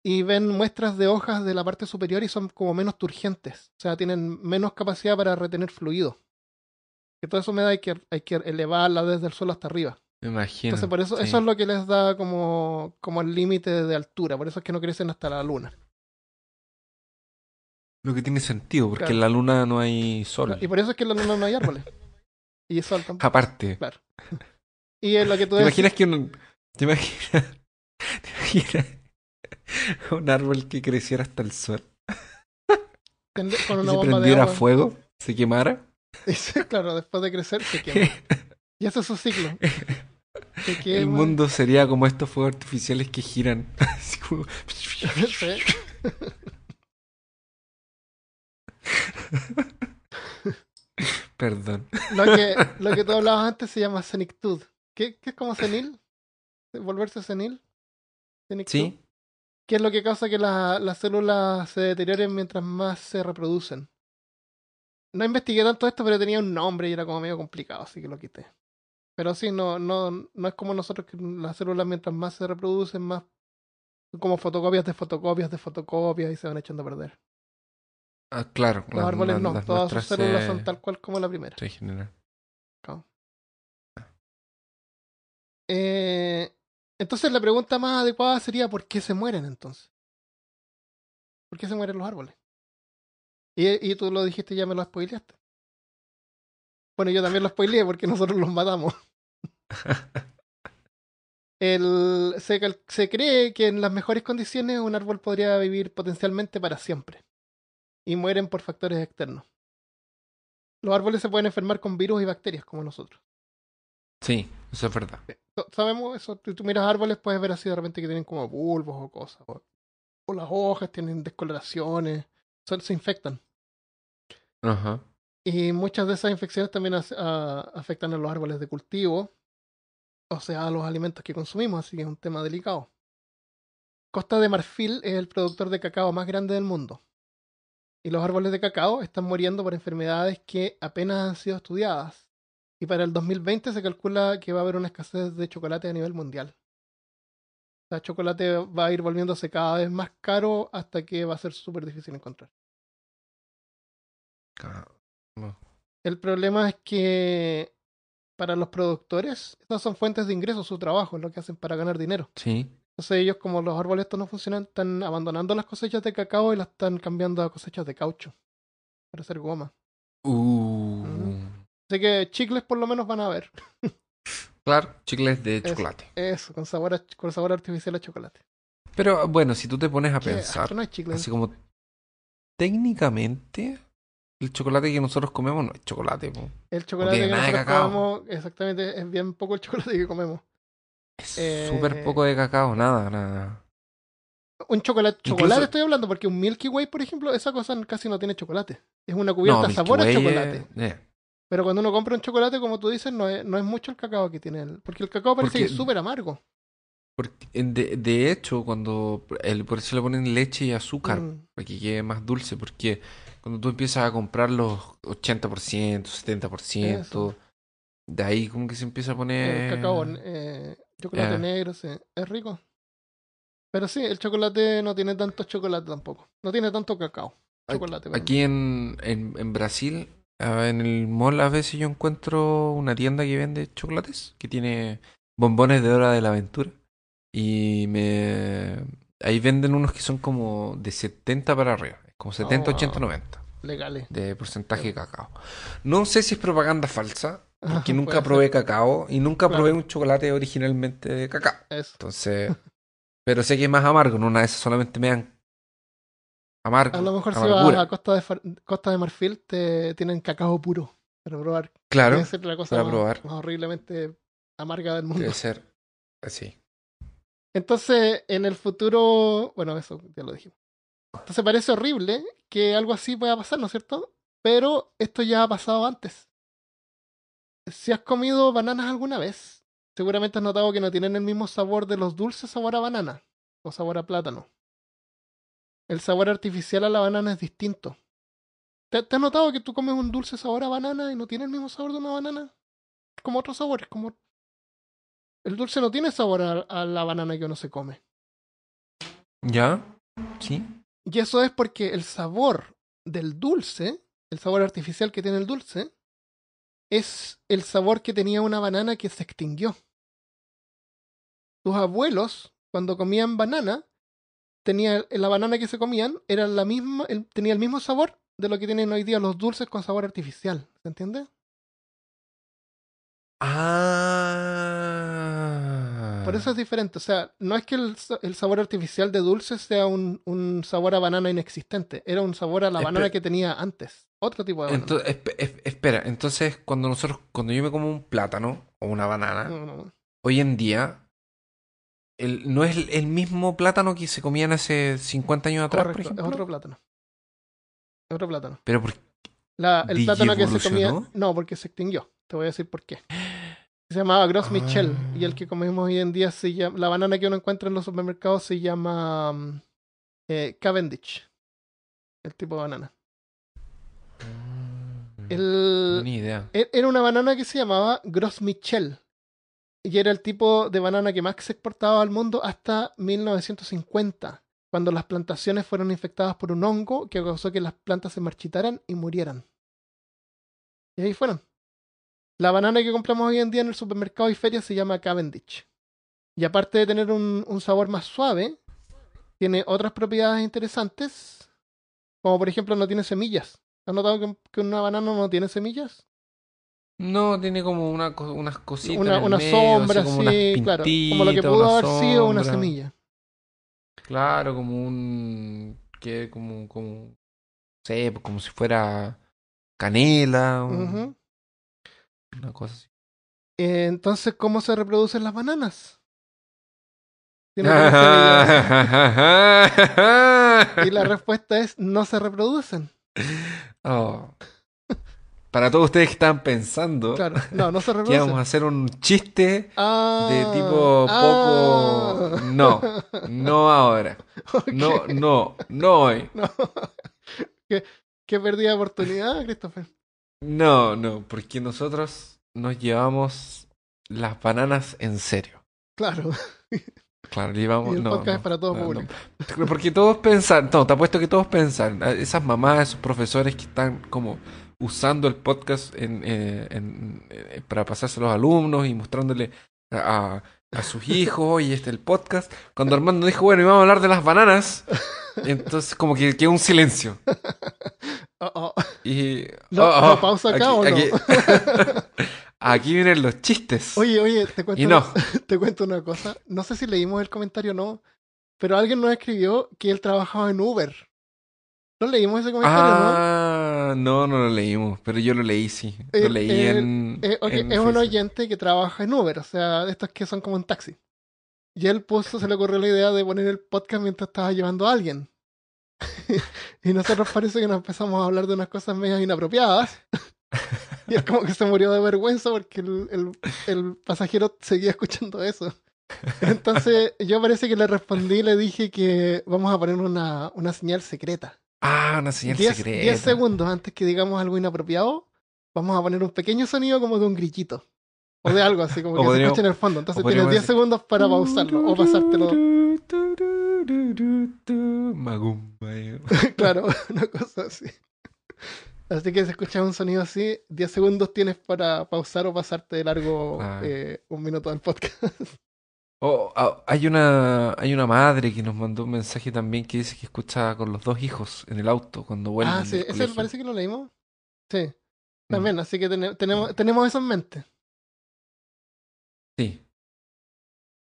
y ven muestras de hojas de la parte superior y son como menos turgentes, o sea, tienen menos capacidad para retener fluido. Que toda esa humedad hay que, hay que elevarla desde el suelo hasta arriba. Me imagino. Entonces, por eso, sí. eso es lo que les da como, como el límite de altura, por eso es que no crecen hasta la luna. Lo que tiene sentido, porque Claro. en la luna no hay sol. Y por eso es que en la luna no hay árboles. Y sol tampoco. Aparte. Claro. Y es lo que tú ¿Te imaginas que un... ¿Te imaginas... ¿Te imaginas un árbol que creciera hasta el sol? con Y se bomba de prendiera agua. fuego, se quemara. Claro, después de crecer se quema. Y ese es su ciclo. Se El mundo sería como estos fuegos artificiales que giran. Así como- Sí. Perdón. Lo que, lo que tú hablabas antes se llama senectud. ¿Qué, qué es como senil? ¿Volverse senil? ¿Sí? ¿Qué es lo que causa que la- las células se deterioren mientras más se reproducen? No investigué tanto esto, pero tenía un nombre y era como medio complicado, así que lo quité. Pero sí, no, no, no es como nosotros que las células mientras más se reproducen, más son como fotocopias de fotocopias de fotocopias y se van echando a perder. Ah, claro. Los árboles no, todas sus células se- son tal cual como la primera. se regeneran. Eh, entonces la pregunta más adecuada sería ¿por qué se mueren entonces? ¿Por qué se mueren los árboles? Y, tú lo dijiste, ya me lo spoileaste. Bueno, yo también lo spoileé porque nosotros los matamos. Se cree que en las mejores condiciones un árbol podría vivir potencialmente para siempre. Y mueren por factores externos. Los árboles se pueden enfermar con virus y bacterias como nosotros. Sí, eso es verdad. So- Sabemos eso. Si tú miras árboles, puedes ver así de repente que tienen como bulbos o cosas. O, o las hojas tienen descoloraciones. son- se infectan. Ajá. Y muchas de esas infecciones también as- a- afectan a los árboles de cultivo. O sea, a los alimentos que consumimos. Así que es un tema delicado. Costa de Marfil es el productor de cacao más grande del mundo. Y los árboles de cacao están muriendo por enfermedades que apenas han sido estudiadas. Y para el 2020 se calcula que va a haber una escasez de chocolate a nivel mundial. O sea, chocolate va a ir volviéndose cada vez más caro hasta que va a ser súper difícil encontrar. El problema es que para los productores, estas son fuentes de ingresos, su trabajo, es lo que hacen para ganar dinero. Sí. Entonces ellos, como los árboles estos no funcionan, están abandonando las cosechas de cacao y las están cambiando a cosechas de caucho para hacer goma. Uh. Así que chicles por lo menos van a haber. Claro, chicles de Eso. chocolate. Eso, con sabor, a- con sabor artificial a chocolate. Pero bueno, si tú te pones a ¿Qué? pensar, Esto no así como técnicamente, el chocolate que nosotros comemos no es chocolate. po. El chocolate que nosotros cacao. comemos, exactamente, es bien poco el chocolate que comemos. Es Eh, súper poco de cacao, nada, nada. Un chocolate, Incluso- chocolate estoy hablando, porque un Milky Way, por ejemplo, esa cosa casi no tiene chocolate. Es una cubierta No, a sabor a Way chocolate. es- eh. Pero cuando uno compra un chocolate, como tú dices, no es, no es mucho el cacao que tiene él. Porque el cacao parece Porque- que es súper amargo. Porque, de, de hecho, cuando el, por eso le ponen leche y azúcar, Mm, para que quede más dulce, porque cuando tú empiezas a comprar los 80%, 70%, Eso. de ahí como que se empieza a poner... el cacao, eh, chocolate eh. negro, sí, es rico. Pero sí, el chocolate no tiene tanto chocolate tampoco. No tiene tanto cacao. Chocolate. perdón. Aquí en, en, en Brasil, ah, en el mall a veces yo encuentro una tienda que vende chocolates, que tiene bombones de hora de la aventura. Y me... Ahí venden unos que son como de 70 para arriba, como 70, wow. 80, 90 Legales. de porcentaje de cacao. No sé si es propaganda falsa, porque Puede nunca ser. probé cacao y nunca Claro. probé un chocolate originalmente de cacao. Eso. Entonces, pero sé que es más amargo, en una de esas solamente me dan amargo. A lo mejor si vas a Costa de, Costa de Marfil, te tienen cacao puro para probar. Claro, Debe ser la cosa para más, probar. más horriblemente amarga del mundo. debe ser así. Entonces, en el futuro, bueno, eso ya lo dijimos. Entonces parece horrible que algo así pueda pasar, ¿no es cierto? Pero esto ya ha pasado antes. Si has comido bananas alguna vez, seguramente has notado que no tienen el mismo sabor de los dulces sabor a banana o sabor a plátano. El sabor artificial a la banana es distinto. ¿Te, te has notado que tú comes un dulce sabor a banana y no tiene el mismo sabor de una banana? Como otro sabor, es como... El dulce no tiene sabor a, a la banana que uno se come. ¿Ya? Sí. Y eso es porque el sabor del dulce, el sabor artificial que tiene el dulce, es el sabor que tenía una banana que se extinguió. Tus abuelos, cuando comían banana, tenía la banana que se comían era la misma, el- tenía el mismo sabor de lo que tienen hoy día los dulces con sabor artificial. ¿Se entiende? Ah. Por eso es diferente. O sea, no es que el, el sabor artificial de dulce sea un, un sabor a banana inexistente. Era un sabor a la Espe- banana que tenía antes. Otro tipo de banana. Ento- espe- es- espera, entonces cuando nosotros, cuando yo me como un plátano o una banana, No, no, no. hoy en día, el, no es el, mismo plátano que se comían hace 50 años atrás, por Correcto, ejemplo. es otro plátano. Es otro plátano. Pero por La, el plátano que se comía. No, porque se extinguió. Te voy a decir por qué. Se llamaba Gros Michel. Ah. Y el que comemos hoy en día se llama. La banana que uno encuentra en los supermercados se llama. mm, eh, Cavendish. El tipo de banana. El, Ni idea. E- Era una banana que se llamaba Gros Michel. Y era el tipo de banana que más se exportaba al mundo hasta 1950, cuando las plantaciones fueron infectadas por un hongo que causó que las plantas se marchitaran y murieran. Y ahí fueron. La banana que compramos hoy en día en el supermercado y feria se llama Cavendish. Y aparte de tener un, sabor más suave, tiene otras propiedades interesantes, como por ejemplo no tiene semillas. ¿Has notado que una banana no tiene semillas? No, tiene como una, co- unas cositas. una, en el una medio, sombra, así como unas sí, claro. Como lo que pudo haber sido una semilla. Claro, como un. que como. como no sé, pues, como si fuera canela. o. Una cosa así. Eh, entonces, ¿cómo se reproducen las bananas? Y la respuesta es no se reproducen. Oh. Para todos ustedes que están pensando Claro, no, no se que vamos a hacer un chiste Ah, de tipo ah. poco. No, no ahora. No, no, no hoy. no. qué, qué pérdida de oportunidad, Christopher. No, no, porque nosotros nos llevamos las bananas en serio. Claro. Claro, llevamos. Y el no, podcast no, es para todo no, público. no. Porque todos pensan, no, te apuesto que todos pensan, esas mamás, esos profesores que están como usando el podcast en, eh, en- eh, para pasárselo a los alumnos y mostrándole a, a sus hijos, oye, este es el podcast. Cuando Armando dijo, bueno, íbamos a hablar de las bananas, entonces como que quedó un silencio. Oh, oh. Y... No, oh, no, oh, pausa acá, aquí, ¿o no? aquí- aquí vienen los chistes. Oye, oye, te cuento, y no. te cuento una cosa. No sé si leímos el comentario o no, pero alguien nos escribió que él trabajaba en Uber. ¿No leímos ese comentario, no? Ah, no, no lo leímos, pero yo lo leí, sí. Eh, Lo leí eh, en, Eh, en es un oyente que trabaja en Uber, o sea, de estos que son como un taxi. Y él puso, se le ocurrió la idea de poner el podcast mientras estaba llevando a alguien. y nosotros parece que nos empezamos a hablar de unas cosas medias inapropiadas. y él como que se murió de vergüenza porque el, el, el pasajero seguía escuchando eso. Entonces yo parece que le respondí y le dije que vamos a poner una, una señal secreta. Ah, una señal 10 secreta. 10 segundos antes que digamos algo inapropiado, vamos a poner un pequeño sonido como de un grillito. O de algo así, como O que se escucha en el fondo. Entonces tienes podríamos 10 decir- segundos para pausarlo o pasártelo. Magumba, eh. claro, una cosa así. Así que si escuchas un sonido así, 10 segundos tienes para pausar o pasarte de largo Ah. eh, un minuto del podcast. Oh, ah, hay una hay una madre que nos mandó un mensaje también que dice que escucha con los dos hijos en el auto cuando vuelven ah, sí, ese parece que lo leímos. Sí, Mm, también, así que tene- tenemos, tenemos eso en mente. Sí.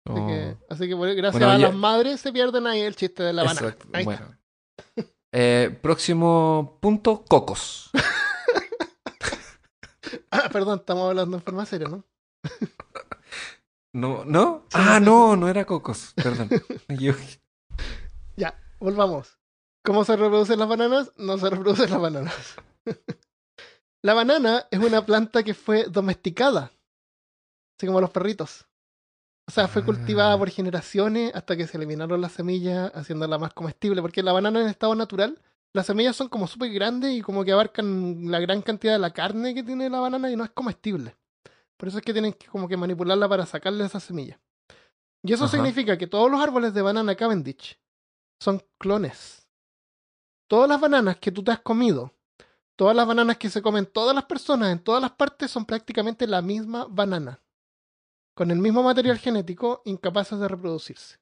Así Oh, que, así que bueno, gracias Bueno, a ya- las madres se pierden ahí el chiste de la banana. Ahí está. Eh, próximo punto, cocos. Ah, perdón, estamos hablando en forma seria, ¿no? ¿No? ¿No? Ah, no, no era cocos. Perdón. Ya, volvamos. ¿Cómo se reproducen las bananas? No se reproducen las bananas. la banana es una planta que fue domesticada, así como los perritos. O sea, fue cultivada Ah. por generaciones hasta que se eliminaron las semillas, haciéndola más comestible. Porque la banana en estado natural, las semillas son como súper grandes y como que abarcan la gran cantidad de la carne que tiene la banana y no es comestible. Por eso es que tienen que como que manipularla para sacarle esas semillas. Y eso Ajá. significa que todos los árboles de banana Cavendish son clones. Todas las bananas que tú te has comido, todas las bananas que se comen todas las personas en todas las partes son prácticamente la misma banana. Con el mismo material genético, incapaces de reproducirse.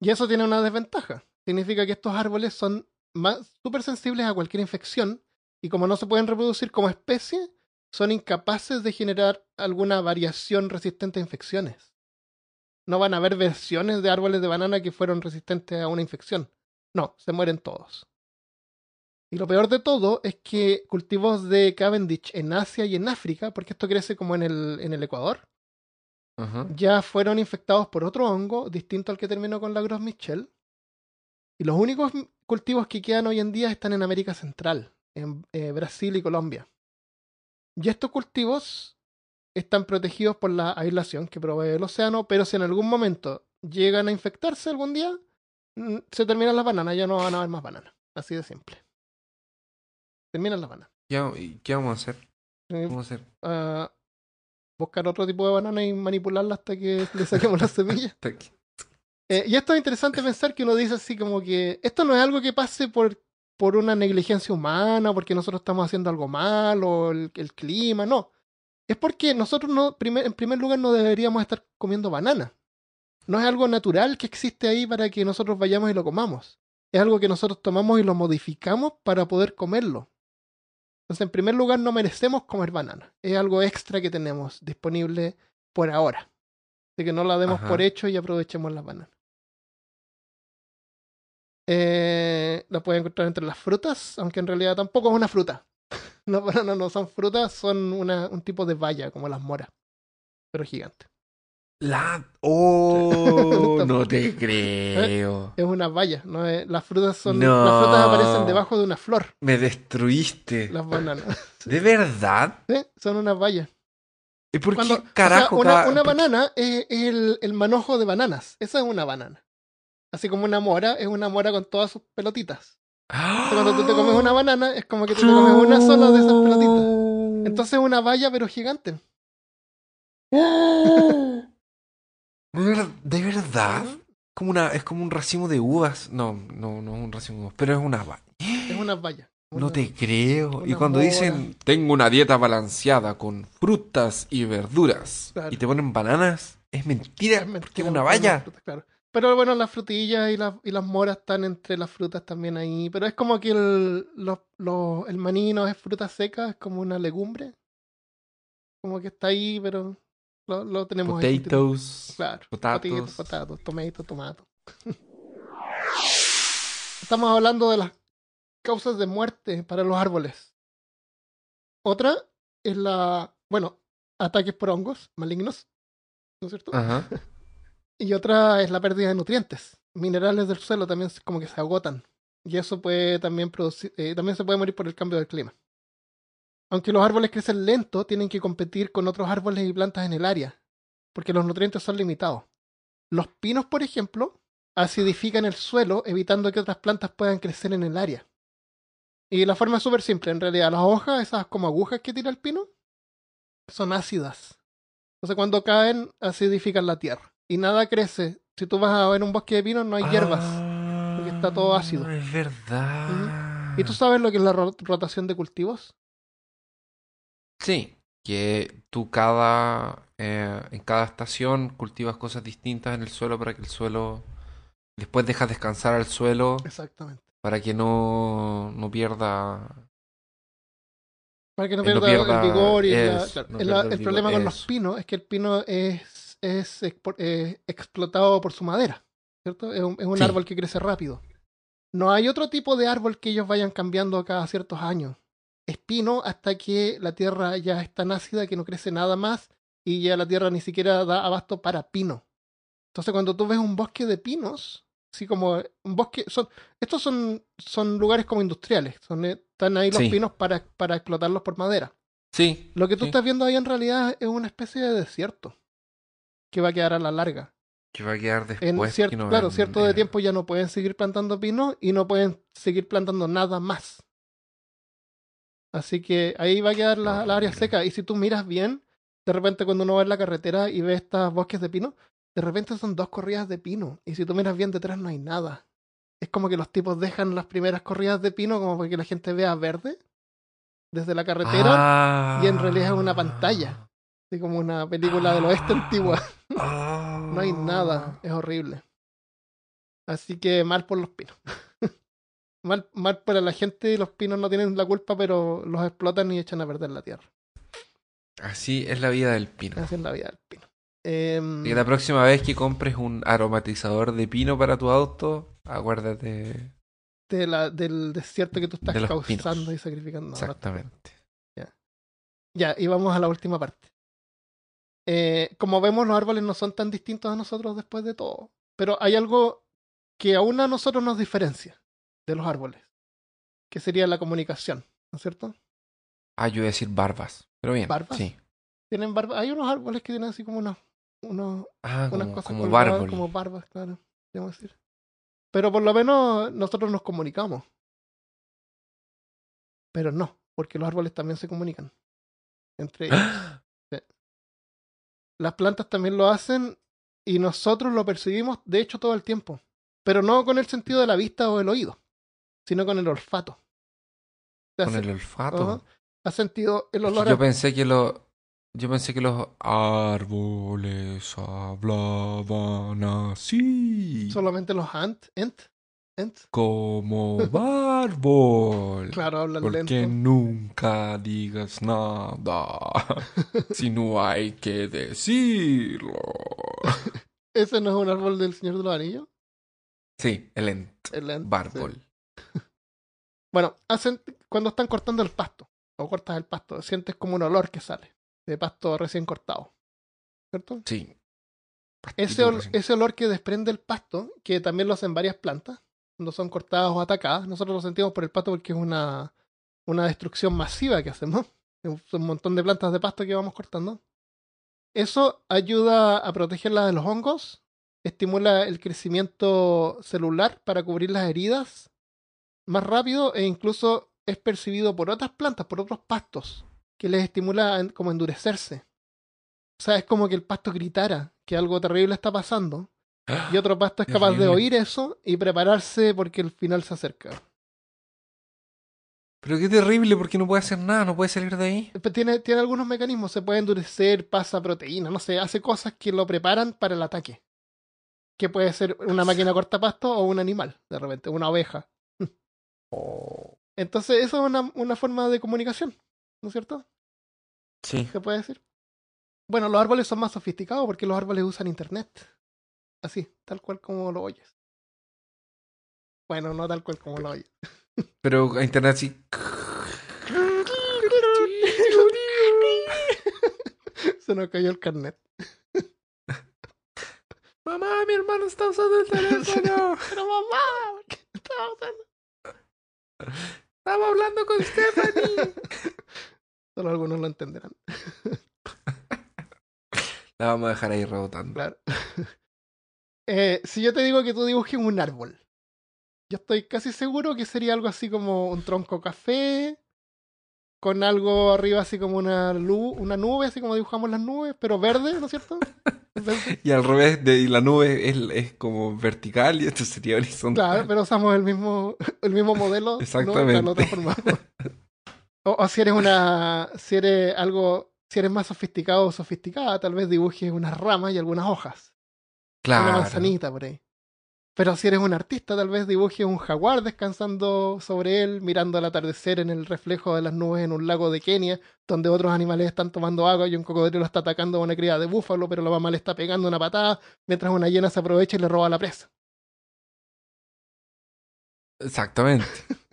Y eso tiene una desventaja. Significa que estos árboles son súper sensibles a cualquier infección y como no se pueden reproducir como especie, son incapaces de generar alguna variación resistente a infecciones. No van a haber versiones de árboles de banana que fueron resistentes a una infección. No, se mueren todos. Y lo peor de todo es que cultivos de Cavendish en Asia y en África, porque esto crece como en el, en el Ecuador, ya fueron infectados por otro hongo distinto al que terminó con la Gros Michel. Y los únicos cultivos que quedan hoy en día están en América Central, en eh, Brasil y Colombia. Y estos cultivos están protegidos por la aislación que provee el océano, pero si en algún momento llegan a infectarse algún día, mm, se terminan las bananas, ya no van a haber más bananas. Así de simple. Terminan las bananas. ¿Qué, y qué vamos a hacer? ¿Qué vamos a hacer? ah, buscar otro tipo de banana y manipularla hasta que le saquemos las semillas. Eh, y esto es interesante pensar que uno dice así como que esto no es algo que pase por, por una negligencia humana, porque nosotros estamos haciendo algo mal o el, el clima, no. Es porque nosotros no, primer- en primer lugar no deberíamos estar comiendo banana. No es algo natural que existe ahí para que nosotros vayamos y lo comamos. Es algo que nosotros tomamos y lo modificamos para poder comerlo. Entonces, en primer lugar, no merecemos comer banana. Es algo extra que tenemos disponible por ahora. Así que no la demos Ajá. por hecho y aprovechemos las bananas. Eh, la pueden encontrar entre las frutas, aunque en realidad tampoco es una fruta. Las bananas no son frutas, son una, un tipo de valla, como las moras, pero gigante. La... Oh, no te creo. Es una valla, no es- las frutas son No. las frutas aparecen debajo de una flor, Me destruiste. las bananas. ¿De verdad? Son unas vallas. ¿Y por Cuando- qué o sea, carajo? una, cada- una por- banana es, el, el manojo de bananas. Esa es una banana. Así como una mora es una mora con todas sus pelotitas. ¡Ah! Cuando tú te comes una banana, es como que tú te comes una sola de esas pelotitas. Entonces es una valla pero gigante. ¿De ver- ¿De verdad? Como una, es como un racimo de uvas. No, no, no es un racimo de uvas, pero es una va- Es una valla. No te creo. Y cuando mora. dicen, tengo una dieta balanceada con frutas y verduras, Claro. y te ponen bananas, es mentira, Es mentira, porque es una valla. frutas, claro. Pero bueno, las frutillas y, las y las moras están entre las frutas también ahí. Pero es como que el, los- los- el maní no es fruta seca, es como una legumbre. Como que está ahí, pero lo, lo tenemos ahí. Potatoes, Claro. potatos. Potato, potato, tomato, tomato. Estamos hablando de las causas de muerte para los árboles. Otra es la, bueno, ataques por hongos malignos, ¿no es cierto? Ajá. Y otra es la pérdida de nutrientes. Minerales del suelo también como que se agotan. Y eso puede también producir, eh, también se puede morir por el cambio del clima. Aunque los árboles crecen lento, tienen que competir con otros árboles y plantas en el área, porque los nutrientes son limitados. Los pinos, por ejemplo, acidifican el suelo, evitando que otras plantas puedan crecer en el área. Y la forma es súper simple, en realidad. Las hojas, esas como agujas que tira el pino, son ácidas. Entonces cuando caen, acidifican la tierra. Y nada crece. Si tú vas a ver un bosque de pinos, no hay hierbas. porque está todo ácido. Ah, Es verdad. ¿Y tú sabes lo que es la ro- rotación de cultivos? Sí, que tú cada eh, en cada estación cultivas cosas distintas en el suelo para que el suelo después dejas descansar al suelo Exactamente. para que no, no pierda Para que no Eh, no pierda, pierda- el vigor y la- eso, claro. no El, el problema con los pinos es que el pino es, es eh, explotado por su madera, ¿cierto? Es un, es un Sí. árbol que crece rápido. No hay otro tipo de árbol que ellos vayan cambiando cada ciertos años. Es pino hasta que la tierra ya es tan ácida que no crece nada más y ya la tierra ni siquiera da abasto para pino. Entonces cuando tú ves un bosque de pinos, así como un bosque, son, estos son, son lugares como industriales, son, eh, están ahí los Sí. pinos para, para explotarlos por madera. Sí, Lo que tú Sí. estás viendo ahí en realidad es una especie de desierto que va a quedar a la larga. que va a quedar En después. cier- que no claro, en- cierto de eh, tiempo ya no pueden seguir plantando pino y no pueden seguir plantando nada más. Así que ahí va a quedar la, la área seca. Y si tú miras bien, de repente cuando uno va en la carretera y ve estos bosques de pino, de repente son dos corridas de pino. Y si tú miras bien detrás no hay nada. Es como que los tipos dejan las primeras corridas de pino como para que la gente vea verde desde la carretera. y en realidad es una pantalla. Así como una película del oeste antigua. Ah. No hay nada, es horrible. Así que mal por los pinos. mal, mal para la gente, los pinos no tienen la culpa, pero los explotan y echan a perder la tierra. Así es la vida del pino. Así es la vida del pino. Em, Y la próxima vez que compres un aromatizador de pino para tu auto, acuérdate. de la- del desierto que tú estás De causando pinos. y sacrificando. No, Exactamente. Ya, y vamos a la última parte. Eh, como vemos, los árboles no son tan distintos a nosotros después de todo. Pero hay algo que aún a nosotros nos diferencia de los árboles, que sería la comunicación, ¿no es cierto? Ah, yo iba a decir barbas. Pero bien. ¿Barbas? Sí. Tienen barba. Hay unos árboles que tienen así como unos, unos, Ah, unas como, cosas como bárbol. como barbas, claro, podemos decir. Pero por lo menos nosotros nos comunicamos. Pero no, porque los árboles también se comunican entre ellos. Las plantas también lo hacen y nosotros lo percibimos, de hecho, todo el tiempo. Pero no con el sentido de la vista o el oído, sino con el olfato. Con ¿Has- el olfato. ¿Has sentido el olor yo a... pensé que lo, yo pensé que los árboles hablaban así. solamente los ant? ¿Ent? ¿Ent? Como bárbol. Claro, hablan Porque lento. nunca digas nada si no hay que decirlo. ¿Ese no es un árbol del Señor de los Anillos? Sí, el ent. El ent, sí. Bueno, hacen cuando están cortando el pasto, o cortas el pasto, sientes como un olor que sale de pasto recién cortado. ¿Cierto? Sí. Ese, ol- ese olor que desprende el pasto, que también lo hacen varias plantas, cuando son cortadas o atacadas, nosotros lo sentimos por el pasto porque es una, una destrucción masiva que hacemos. Es un montón de plantas de pasto que vamos cortando. Eso ayuda a protegerlas de los hongos, estimula el crecimiento celular para cubrir las heridas más rápido e incluso es percibido por otras plantas, por otros pastos, que les estimula a como endurecerse. O sea, es como que el pasto gritara que algo terrible está pasando y otro pasto es capaz de oír eso y prepararse porque el final se acerca. Pero qué terrible, porque no puede hacer nada, no puede salir de ahí. Tiene, tiene algunos mecanismos, se puede endurecer, pasa proteína, no sé, hace cosas que lo preparan para el ataque. Que puede ser una máquina cortapasto o un animal, de repente, una oveja. Entonces, eso es una, una forma de comunicación, ¿no es cierto? Sí. Se puede decir. Bueno, los árboles son más sofisticados porque los árboles usan internet. Así, tal cual como lo oyes. Bueno, no tal cual como lo oyes. Pero internet sí. Se nos cayó el carnet. Mamá, mi hermano está usando el teléfono. Pero mamá, ¿por qué estaba usando? Estaba hablando con Stephanie. Solo algunos lo entenderán. La vamos a dejar ahí rebotando. Claro. Eh, si yo te digo que tú dibujes un árbol, yo estoy casi seguro que sería algo así como un tronco café, con algo arriba así como una luz, una nube, así como dibujamos las nubes, pero verde, ¿no es cierto? Y al revés, de, y la nube es, es como vertical y esto sería horizontal. Claro, pero usamos el mismo, el mismo modelo. ¿no? Exactamente. Lo transformamos. O, o si eres una, si eres algo, si eres más sofisticado o sofisticada, tal vez dibujes unas ramas y algunas hojas. Una Claro. manzanita por ahí. Pero si eres un artista, tal vez dibujes un jaguar descansando sobre él, mirando al atardecer en el reflejo de las nubes en un lago de Kenia, donde otros animales están tomando agua y un cocodrilo está atacando a una cría de búfalo, pero la mamá le está pegando una patada, mientras una hiena se aprovecha y le roba la presa. Exactamente.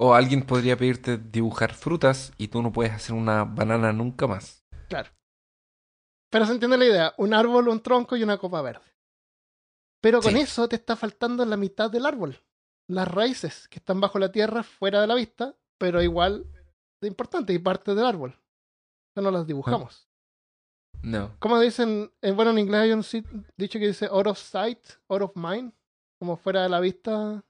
O alguien podría pedirte dibujar frutas y tú no puedes hacer una banana nunca más. Claro. Pero se entiende la idea, un árbol, un tronco y una copa verde. Pero con Sí. eso te está faltando la mitad del árbol. Las raíces que están bajo la tierra, fuera de la vista, pero igual de importante y parte del árbol. Eso no las dibujamos. No. Como dicen, eh, bueno, en inglés hay un dicho que dice out of sight, out of mind, como fuera de la vista,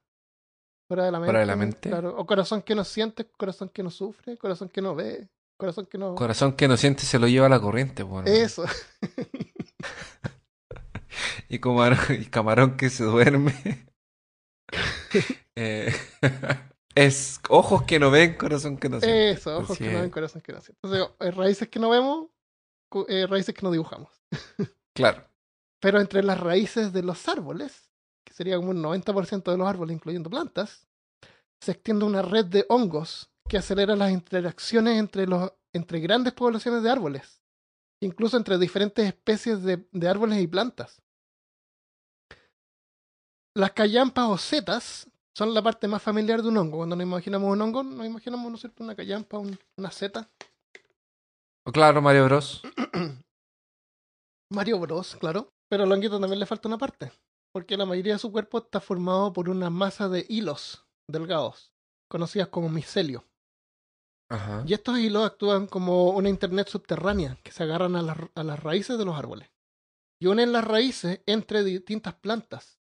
fuera de la mente. Fuera de la mente. Claro. O corazón que no siente, corazón que no sufre, corazón que no ve, corazón que no... Corazón que no siente se lo lleva la corriente, bueno. Eso. Y, camarón, y camarón que se duerme. Eh, es ojos que no ven, corazón que no siente. Eso, ojos Así que no ven, corazón que no siente. Entonces, eh, raíces que no vemos, eh, raíces que no dibujamos. Claro. Pero entre las raíces de los árboles, que sería como un 90% de los árboles, incluyendo plantas, se extiende una red de hongos que acelera las interacciones entre, los, entre grandes poblaciones de árboles, incluso entre diferentes especies de, de árboles y plantas. Las callampas o setas son la parte más familiar de un hongo. Cuando nos imaginamos un hongo, nos imaginamos, ¿no es cierto?, una callampa, un- una seta. O claro, Mario Bros. Mario Bros, claro. Pero al honguito también le falta una parte. Porque la mayoría de su cuerpo está formado por una masa de hilos delgados, conocidas como micelio. Ajá. Y estos hilos actúan como una internet subterránea que se agarran a las raíces de los árboles. Y unen las raíces entre distintas plantas.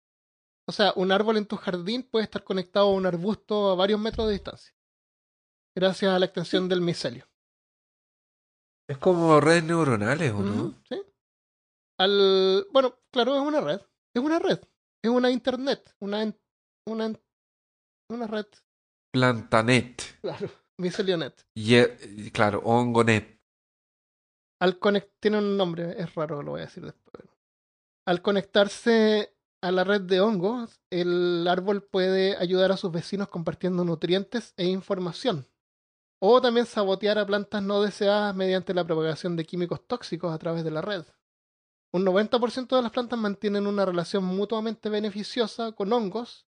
O sea, un árbol en tu jardín puede estar conectado a un arbusto a varios metros de distancia. Gracias a la extensión del micelio. Es como redes neuronales, ¿o no? ¿sí? Al, bueno, claro, es una red. Es una red. Es una internet. Una, en- una, una red. Plantanet. Claro. Micelionet. Eh, claro, Hongonet. Al conect tiene un nombre, es raro, lo voy a decir después. Al conectarse a la red de hongos, el árbol puede ayudar a sus vecinos compartiendo nutrientes e información. O también sabotear a plantas no deseadas mediante la propagación de químicos tóxicos a través de la red. Un 90% de las plantas mantienen una relación mutuamente beneficiosa con hongos.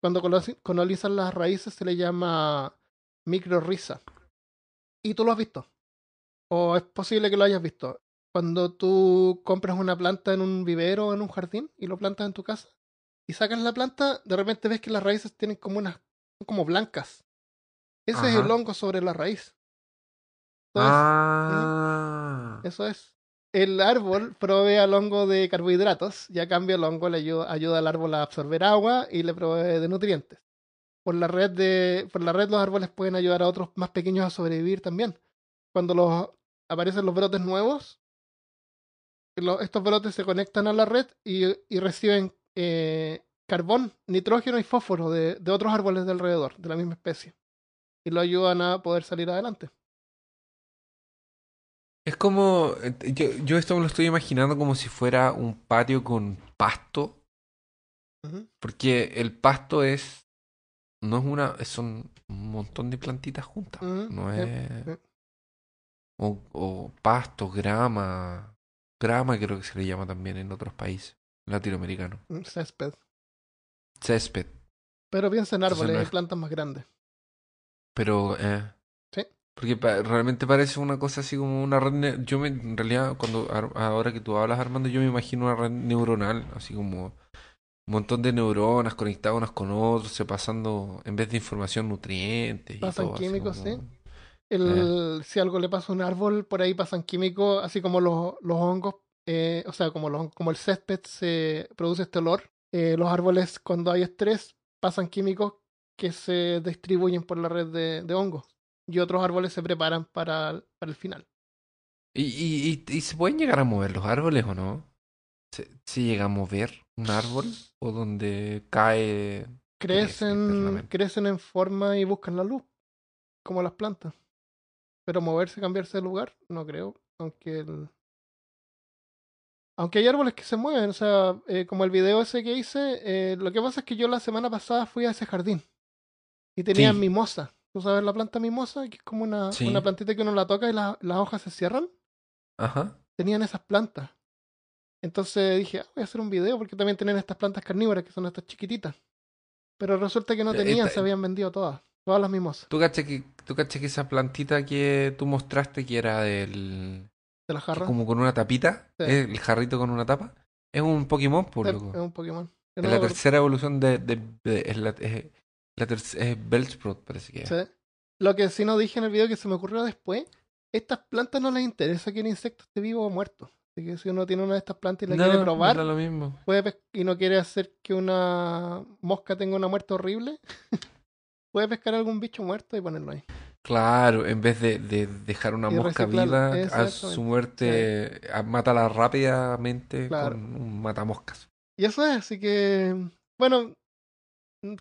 Cuando colo- colonizan las raíces se le llama microrriza. Y tú lo has visto. O es posible que lo hayas visto. Cuando tú compras una planta en un vivero o en un jardín y lo plantas en tu casa y sacas la planta, de repente ves que las raíces tienen como unas, son como blancas. Ese es el hongo sobre la raíz. Entonces, Ah. eso es. El árbol provee al hongo de carbohidratos y a cambio el hongo le ayuda, ayuda al árbol a absorber agua y le provee de nutrientes. Por la red de, por la red los árboles pueden ayudar a otros más pequeños a sobrevivir también. Cuando los aparecen los brotes nuevos, lo- estos brotes se conectan a la red y, y reciben eh, carbón, nitrógeno y fósforo de, de otros árboles de alrededor, de la misma especie. y lo ayudan a poder salir adelante. Es como, eh, yo, yo esto me lo estoy imaginando como si fuera un patio con pasto, porque el pasto es, no es una, son un montón de plantitas juntas, no es, o pasto, grama, grama creo que se le llama también en otros países latinoamericanos, césped. césped, Pero piensa en árboles no y plantas más grandes. pero, eh, Sí. porque pa- realmente parece una cosa así como una red, yo me, en realidad cuando, ahora que tú hablas Armando, yo me imagino una red neuronal, así como un montón de neuronas conectadas unas con otras, se pasando, en vez de información, nutrientes y Pasan todo, químicos, como- sí. El, Si algo le pasa a un árbol, por ahí pasan químicos, así como los, los hongos, eh, o sea, como, los, como el césped se produce este olor. eh, los árboles, cuando hay estrés, pasan químicos que se distribuyen por la red de, de hongos. Y otros árboles se preparan para, para el final. ¿Y, y, y, y se pueden llegar a mover los árboles o no? ¿Se, se llega a mover un árbol o donde cae? Crece Crecen, crecen en forma y buscan la luz, como las plantas. Pero moverse, cambiarse de lugar, no creo. Aunque el... Aunque hay árboles que se mueven, o sea, eh, como el video ese que hice, eh, lo que pasa es que yo la semana pasada fui a ese jardín y tenían Sí. mimosa. ¿Tú sabes la planta mimosa? Que es como una, Sí. una plantita que uno la toca y la- las hojas se cierran. Ajá. Tenían esas plantas. Entonces dije, ah, voy a hacer un video porque también tienen estas plantas carnívoras que son estas chiquititas. Pero resulta que no Eh, tenían, esta- se habían vendido todas. Todas las mimosas. ¿Tú caché que, tú caché que esa plantita que tú mostraste que era del... De la jarra. como con una tapita, Sí. el jarrito con una tapa, es un Pokémon, por Sí, loco. es un Pokémon. Es no la tercera evolución de... de, de- es la, es, la es parece que es. sí. Lo que sí no dije en el video que se me ocurrió después, estas plantas no les interesa que el insecto esté vivo o muerto. Así que si uno tiene una de estas plantas y la No, quiere probar da lo mismo. puede y no quiere hacer que una mosca tenga una muerte horrible, puede pescar algún bicho muerto y ponerlo ahí. Claro, en vez de, de dejar una Y mosca viva, a su muerte, a- mátala rápidamente Claro. con un matamoscas. Y eso es, así que, bueno,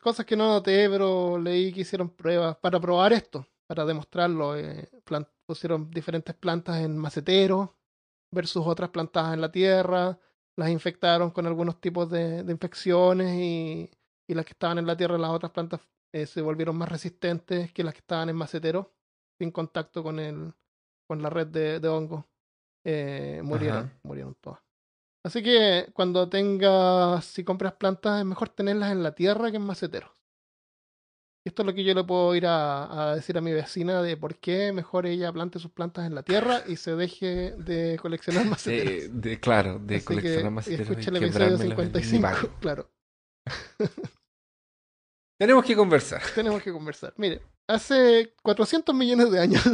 cosas que no noté, pero leí que hicieron pruebas para probar esto, para demostrarlo. eh, pusieron diferentes plantas en maceteros versus otras plantadas en la tierra, las infectaron con algunos tipos de, de infecciones y, y las que estaban en la tierra, las otras plantas eh, se volvieron más resistentes que las que estaban en maceteros, sin contacto con, el, con la red de, de hongos. Eh, murieron, Ajá. murieron todas. Así que cuando tengas, si compras plantas, es mejor tenerlas en la tierra que en maceteros. Esto es lo que yo le puedo ir a, a decir a mi vecina de por qué mejor ella plante sus plantas en la tierra y se deje de coleccionar maceteros. De, de- claro, de Así coleccionar que maceteros y escucha el episodio quebrármelos en mi 55, barrio. claro. Tenemos que conversar. Tenemos que conversar. Mire, hace 400 millones de años,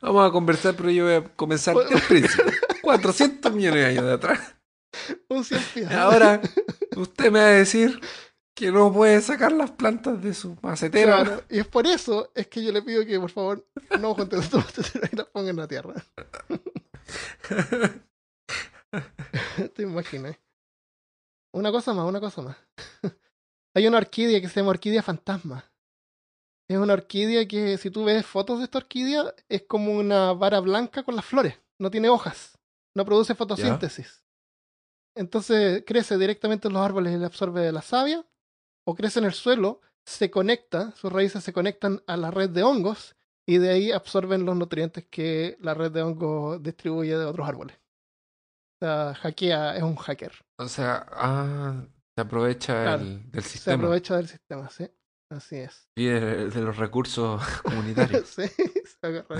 Vamos a conversar, pero yo voy a comenzar del principio. 400 millones de años de atrás. un. Ahora, usted me va a decir que no puede sacar las plantas de su macetero. Claro, y es por eso es que yo le pido que por favor no junten los maceteros y las pongan en la tierra. Te imaginas. Una cosa más, una cosa más. Hay una orquídea que se llama orquídea fantasma. Es una orquídea que si tú ves fotos de esta orquídea es como una vara blanca con las flores. No tiene hojas. No produce fotosíntesis. Entonces crece directamente en los árboles y le absorbe la savia. O crece en el suelo, se conecta, sus raíces se conectan a la red de hongos y de ahí absorben los nutrientes que la red de hongos distribuye de otros árboles. Sea, hackea, es un hacker. O sea, ah, se aprovecha Claro, el- del Se sistema aprovecha del sistema, sí. Así es. y de, de los recursos comunitarios. sí, se agarra.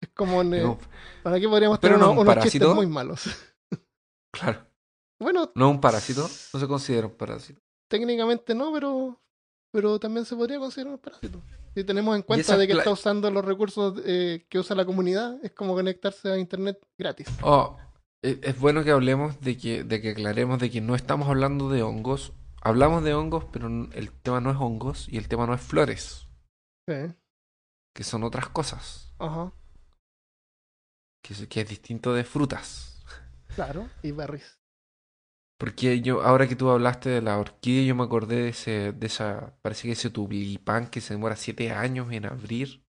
Es como un, eh, No, ¿Para qué podríamos Pero tener no unos, un unos chistes muy malos? claro. bueno, No un parásito. No se considera un parásito. técnicamente no, pero, pero también se podría considerar un parásito. Si tenemos en cuenta de que está usando los recursos eh, que usa la comunidad, es como conectarse a internet gratis. Oh, e- es bueno que hablemos de que, de que aclaremos de que no estamos hablando de hongos. Hablamos de hongos, pero el tema no es hongos y el tema no es flores, Sí, que son otras cosas, ajá, que es, que es distinto de frutas. claro. Y berries. Porque yo, ahora que tú hablaste de la orquídea, yo me acordé de ese, de esa, parece que ese tulipán que se demora siete años en abrir.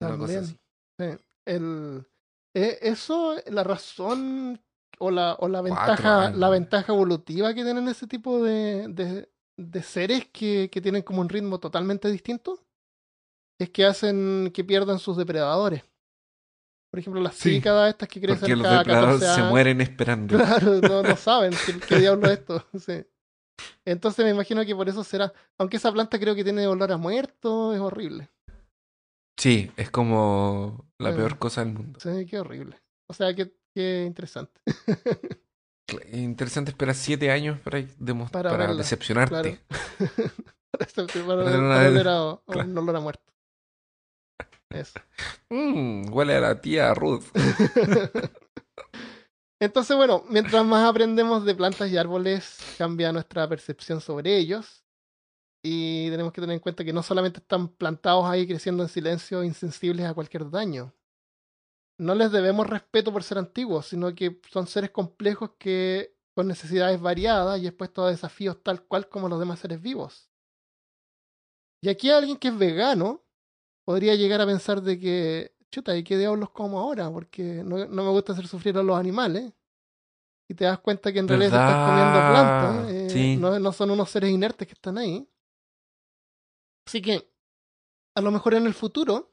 Una cosa También. así. Sí. El, eh, eso, la razón o la, o la ventaja, años. la ventaja evolutiva que tienen ese tipo de, de, de seres que, que tienen como un ritmo totalmente distinto es que hacen que pierdan sus depredadores. Por ejemplo, las Sí, cícadas estas que Porque crecen los cada depredadores 14 se mueren esperando. Claro, no, no saben qué, qué diablo es esto. Sí. Entonces me imagino que por eso será. Aunque esa planta creo que tiene olor a muerto, es horrible. Sí, es como la peor cosa del mundo. Sí, qué horrible. O sea, qué, qué interesante. Interesante esperar siete años para, Para para verla, decepcionarte. Claro. para este- para- Para una- a claro. un olor a muerto. Eso. Mm, huele a la tía Ruth. Entonces, bueno, mientras más aprendemos de plantas y árboles, cambia nuestra percepción sobre ellos. Y tenemos que tener en cuenta que no solamente están plantados ahí creciendo en silencio, insensibles a cualquier daño. No les debemos respeto por ser antiguos, sino que son seres complejos que con necesidades variadas y expuestos a desafíos tal cual como los demás seres vivos. Y aquí alguien que es vegano podría llegar a pensar de que, chuta, ¿y qué diablos como ahora? Porque no, no me gusta hacer sufrir a los animales. Y te das cuenta que en realidad estás comiendo plantas. eh, Sí. no, no son unos seres inertes que están ahí. Así que, a lo mejor en el futuro,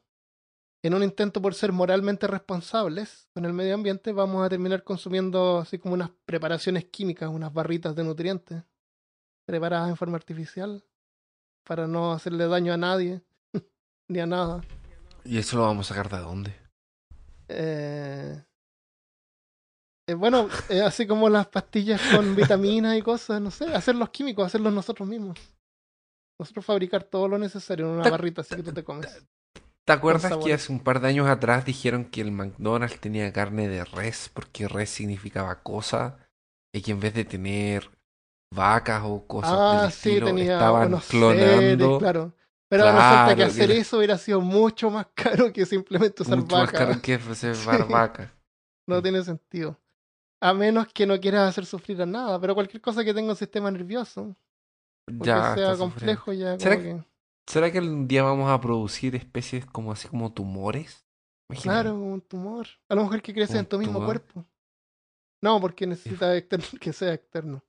en un intento por ser moralmente responsables con el medio ambiente, vamos a terminar consumiendo así como unas preparaciones químicas, unas barritas de nutrientes preparadas en forma artificial para no hacerle daño a nadie ni a nada. ¿Y eso lo vamos a sacar de dónde? Eh, eh, bueno, eh, así como las pastillas con vitaminas y cosas, no sé, hacerlos químicos, hacerlos nosotros mismos. Nosotros fabricar todo lo necesario en una Ta- barrita así que tú te comes. ¿Te acuerdas que hace un par de años atrás dijeron que el McDonald's tenía carne de res porque res significaba cosa y que en vez de tener vacas o cosas Ah, del sí, estilo tenía estaban unos clonando? seres, claro. Pero que Claro, hacer que- eso hubiera sido mucho más caro que simplemente usar Mucho más caro que vaca. No tiene sentido. A menos que no quieras hacer sufrir a nada, pero cualquier cosa que tenga un sistema nervioso, Ya, sea está complejo, ya ¿Será que... ¿Será que un día vamos a producir especies como así como tumores? Imagina. Claro, un tumor. A lo mejor que crece en tu mismo tumor. cuerpo. No, porque necesita externo- que sea externo.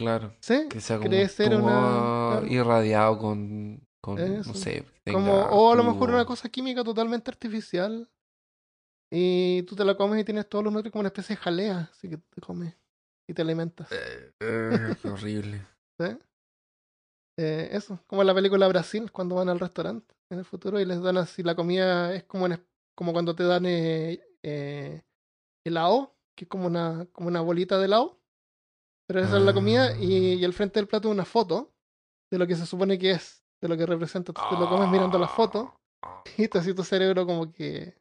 Claro. ¿Sí? Que sea como Crecer un una- tumor claro. irradiado con, con no sé, Como, o a lo mejor una cosa química totalmente artificial. Y tú te la comes y tienes todos los nutrientes como una especie de jalea. Así que te comes y te alimentas. Eh, eh, qué horrible. ¿sí? Eh, eso, como en la película Brasil, cuando van al restaurante en el futuro y les dan así la comida, es como, en como cuando te dan eh, eh, helado, que es como una, como una bolita de helado. Pero esa es la comida y, y al frente del plato una foto de lo que se supone que es, de lo que representa. Tú te lo comes mirando la foto y te así tu cerebro como que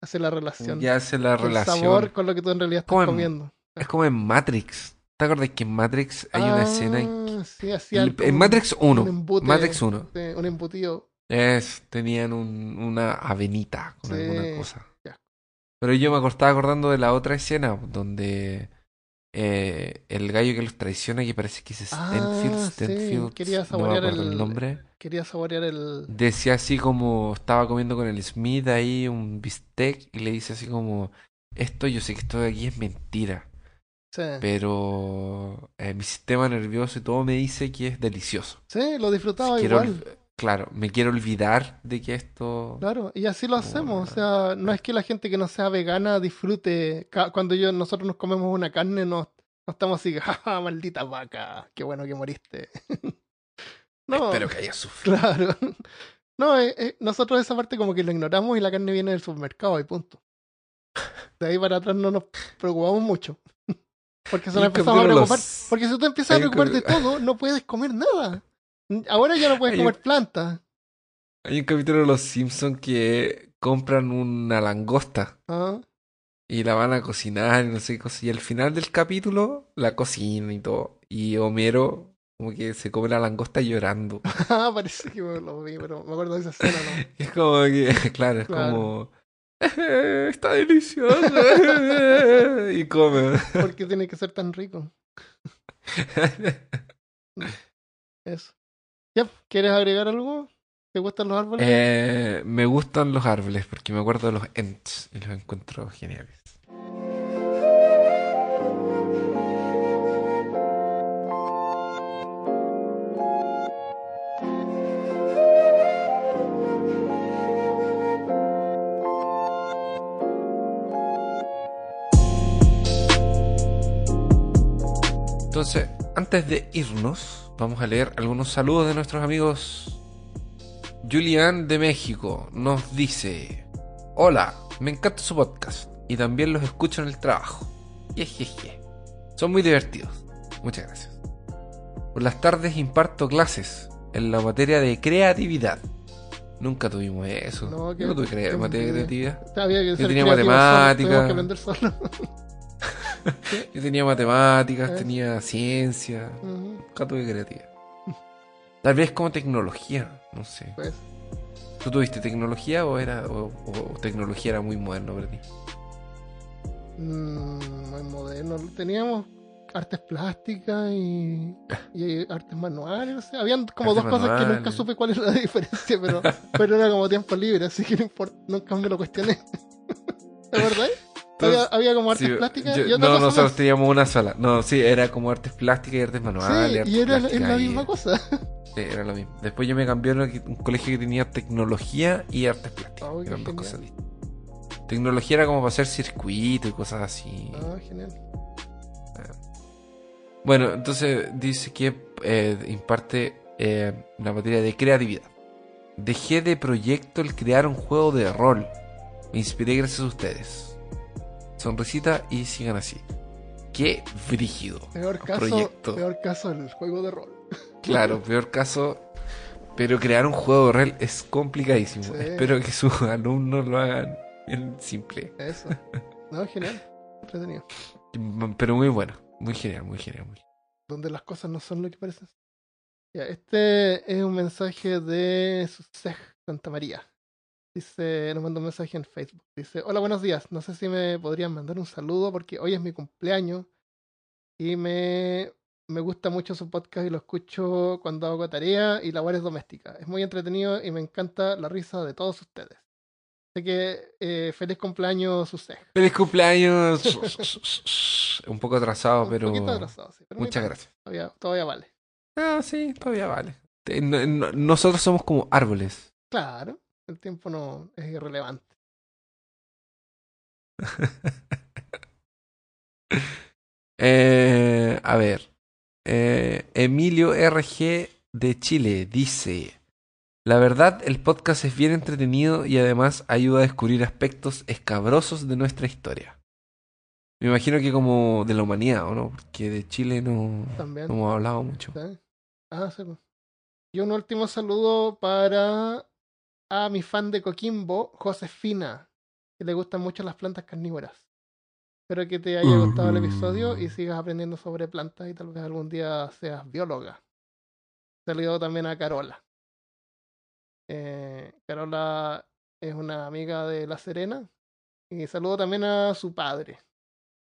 hace la relación. Ya hace la el relación. sabor con lo que tú en realidad estás Como en- comiendo. Es como en Matrix. ¿Te acuerdas que en Matrix hay una escena en, Ah, sí, hacían en Matrix un 1? embute, Matrix 1. sí, un embutido. Es, tenían un, una avenita con Sí, alguna cosa. ya. Pero yo me estaba acordando de la otra escena donde eh, el gallo que los traiciona, que parece que es Stenfield, Ah, sí, quería no me saborear el el- nombre. Quería saborear el. Decía así como, estaba comiendo con el Smith ahí un bistec y le dice así como, esto yo sé que esto de aquí es mentira, Sí, pero eh, mi sistema nervioso y todo me dice que es delicioso. Sí, lo disfrutaba igual. claro, me quiero olvidar de que esto... Claro, y así lo hacemos. O la- sea, no es que la gente que no sea vegana disfrute. Cuando yo, nosotros nos comemos una carne, no, no estamos así, jaja, maldita vaca, qué bueno que moriste. no, Espero que haya sufrido. claro. No, eh, eh, nosotros esa parte como que lo ignoramos y la carne viene del supermercado y punto. De ahí para atrás no nos preocupamos mucho. Porque se nos empezamos a preocupar. los- Porque si tú empiezas a preocupar de todo, no puedes comer nada. Ahora ya no puedes Hay un- comer plantas. Hay un capítulo de Los Simpsons que compran una langosta ¿ah? y la van a cocinar y no sé qué cosa. Y al final del capítulo la cocinan y todo. Y Homero como que se come la langosta llorando. Ah, parece que lo vi, pero me acuerdo de esa escena, ¿no? Es como que, claro, es Claro. como... "Eh, está delicioso. y come. ¿Por qué tiene que ser tan rico? Eso. Ya, ¿quieres agregar algo? ¿Te gustan los árboles? Eh, me gustan los árboles porque me acuerdo de los Ents y los encuentro geniales. Entonces, antes de irnos, vamos a leer algunos saludos de nuestros amigos. Julián de México nos dice: Hola, me encanta su podcast y también los escucho en el trabajo. Jejeje. Son muy divertidos. Muchas gracias. Por las tardes imparto clases en la materia de creatividad. Nunca tuvimos eso. No, que- Yo no tuve que- materia de creatividad. Había que ser tenía creativo Yo tenía matemáticas, Eh. tenía ciencia. Ujú, Nunca tuve creatividad. Tal vez como tecnología, no sé. pues. ¿Tú tuviste tecnología o era o, o tecnología era muy moderno para ti? Mm, muy moderno. Teníamos artes plásticas y, y artes manuales. no sé. Habían como Artes dos cosas que nunca supe cuál era la diferencia, pero, pero era como tiempo libre, así que no importa, nunca me lo cuestioné. ¿De verdad? Había, había como artes Sí, plásticas yo- y otra no, cosa nosotros más. teníamos una sola. No, sí, era como artes plásticas y artes manuales. Sí, artes y era es plásticas la y- misma cosa. Sí, era lo mismo. Después yo me cambié a una- un colegio que tenía tecnología y artes plásticas. Oh, Eran dos cosas distintas. Tecnología era como para hacer circuito y cosas así. Ah, genial. Bueno, entonces dice que eh, imparte eh, la materia de creatividad. Dejé de proyecto el crear un juego de rol. Me inspiré gracias a ustedes. Sonrisita y sigan así. Qué brígido. Peor caso, proyecto. peor caso el juego de rol. Claro, peor caso. Pero crear un juego de rol es complicadísimo. Sí. Espero que sus alumnos lo hagan en simple. Eso. No, genial. Entretenido. Pero muy bueno. Muy genial, muy genial. Muy... donde las cosas no son lo que parecen. Ya, este es un mensaje de Susej Santa María. Dice, nos manda un mensaje en Facebook. Dice, hola, buenos días. No sé si me podrían mandar un saludo porque hoy es mi cumpleaños y me, me gusta mucho su podcast y lo escucho cuando hago tarea y labores domésticas. Es muy entretenido y me encanta la risa de todos ustedes. Así que eh, feliz cumpleaños, Susej. ¡Feliz cumpleaños! Un poco atrasado, Un pero. poquito atrasado, sí, pero Muchas gracias. Todavía, todavía vale. Ah, sí, todavía vale. Te- no- no- nosotros somos como árboles. Claro, el tiempo no es irrelevante. Eh, a ver. Eh, Emilio RG de Chile dice: La verdad, el podcast es bien entretenido y además ayuda a descubrir aspectos escabrosos de nuestra historia. Me imagino que como de la humanidad, ¿o no? Porque de Chile no, También. no hemos hablado mucho. ¿sí? Ah, sí. Y un último saludo para a mi fan de Coquimbo, Josefina, que le gustan mucho las plantas carnívoras. Espero que te haya gustado el episodio y sigas aprendiendo sobre plantas y tal vez algún día seas bióloga. Saludo también a Carola. Eh, Carola es una amiga de La Serena. Y saludo también a su padre.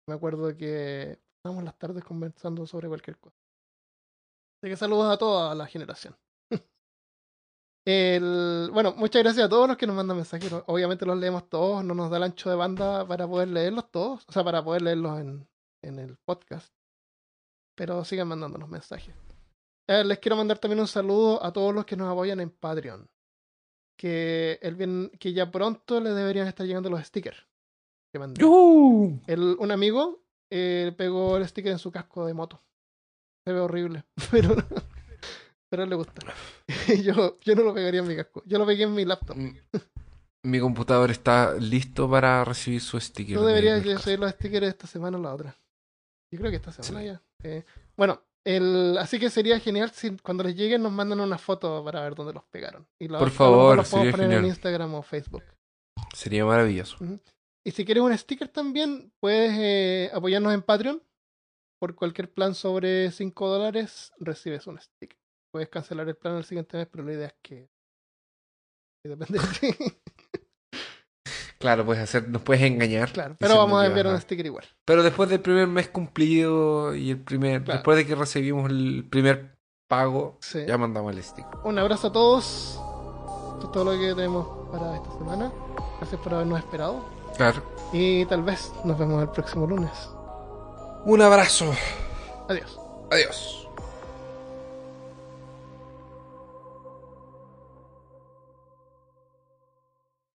Me acuerdo que pasamos las tardes conversando sobre cualquier cosa. Así que saludos a toda la generación. El, bueno, muchas gracias a todos los que nos mandan mensajes. Obviamente los leemos todos, no nos da el ancho de banda para poder leerlos todos, o sea, para poder leerlos en, en el podcast. Pero sigan mandándonos mensajes. Eh, les quiero mandar también un saludo a todos los que nos apoyan en Patreon. Que, el bien, que ya pronto les deberían estar llegando los stickers. Que. El, un amigo eh, pegó el sticker en su casco de moto. Se ve horrible, pero, pero a él le gusta. yo, yo no lo pegaría en mi casco. Yo lo pegué en mi laptop. Mm, Mi computador está listo para recibir su sticker. Tú de deberías Nerdcast. recibir los stickers esta semana o la otra. Yo creo que esta semana Sí. ya. Eh, bueno, el, así que sería genial si cuando les lleguen nos mandan una foto para ver dónde los pegaron. Y lo- Por favor, los sería poner en genial. Instagram o Facebook. Sería maravilloso. Y si quieres un sticker también, puedes eh, apoyarnos en Patreon. Por cualquier plan sobre 5 dólares, recibes un sticker. Puedes cancelar el plan el siguiente mes, pero la idea es que. que depende de ti. Claro, puedes hacer, nos puedes engañar. Claro, pero vamos a enviar un sticker igual. Pero después del primer mes cumplido y el primer, Claro. después de que recibimos el primer pago, Sí. ya mandamos el stick. Un abrazo a todos. Esto es todo lo que tenemos para esta semana. Gracias por habernos esperado. Claro. Y tal vez nos vemos el próximo lunes. Un abrazo. Adiós. Adiós.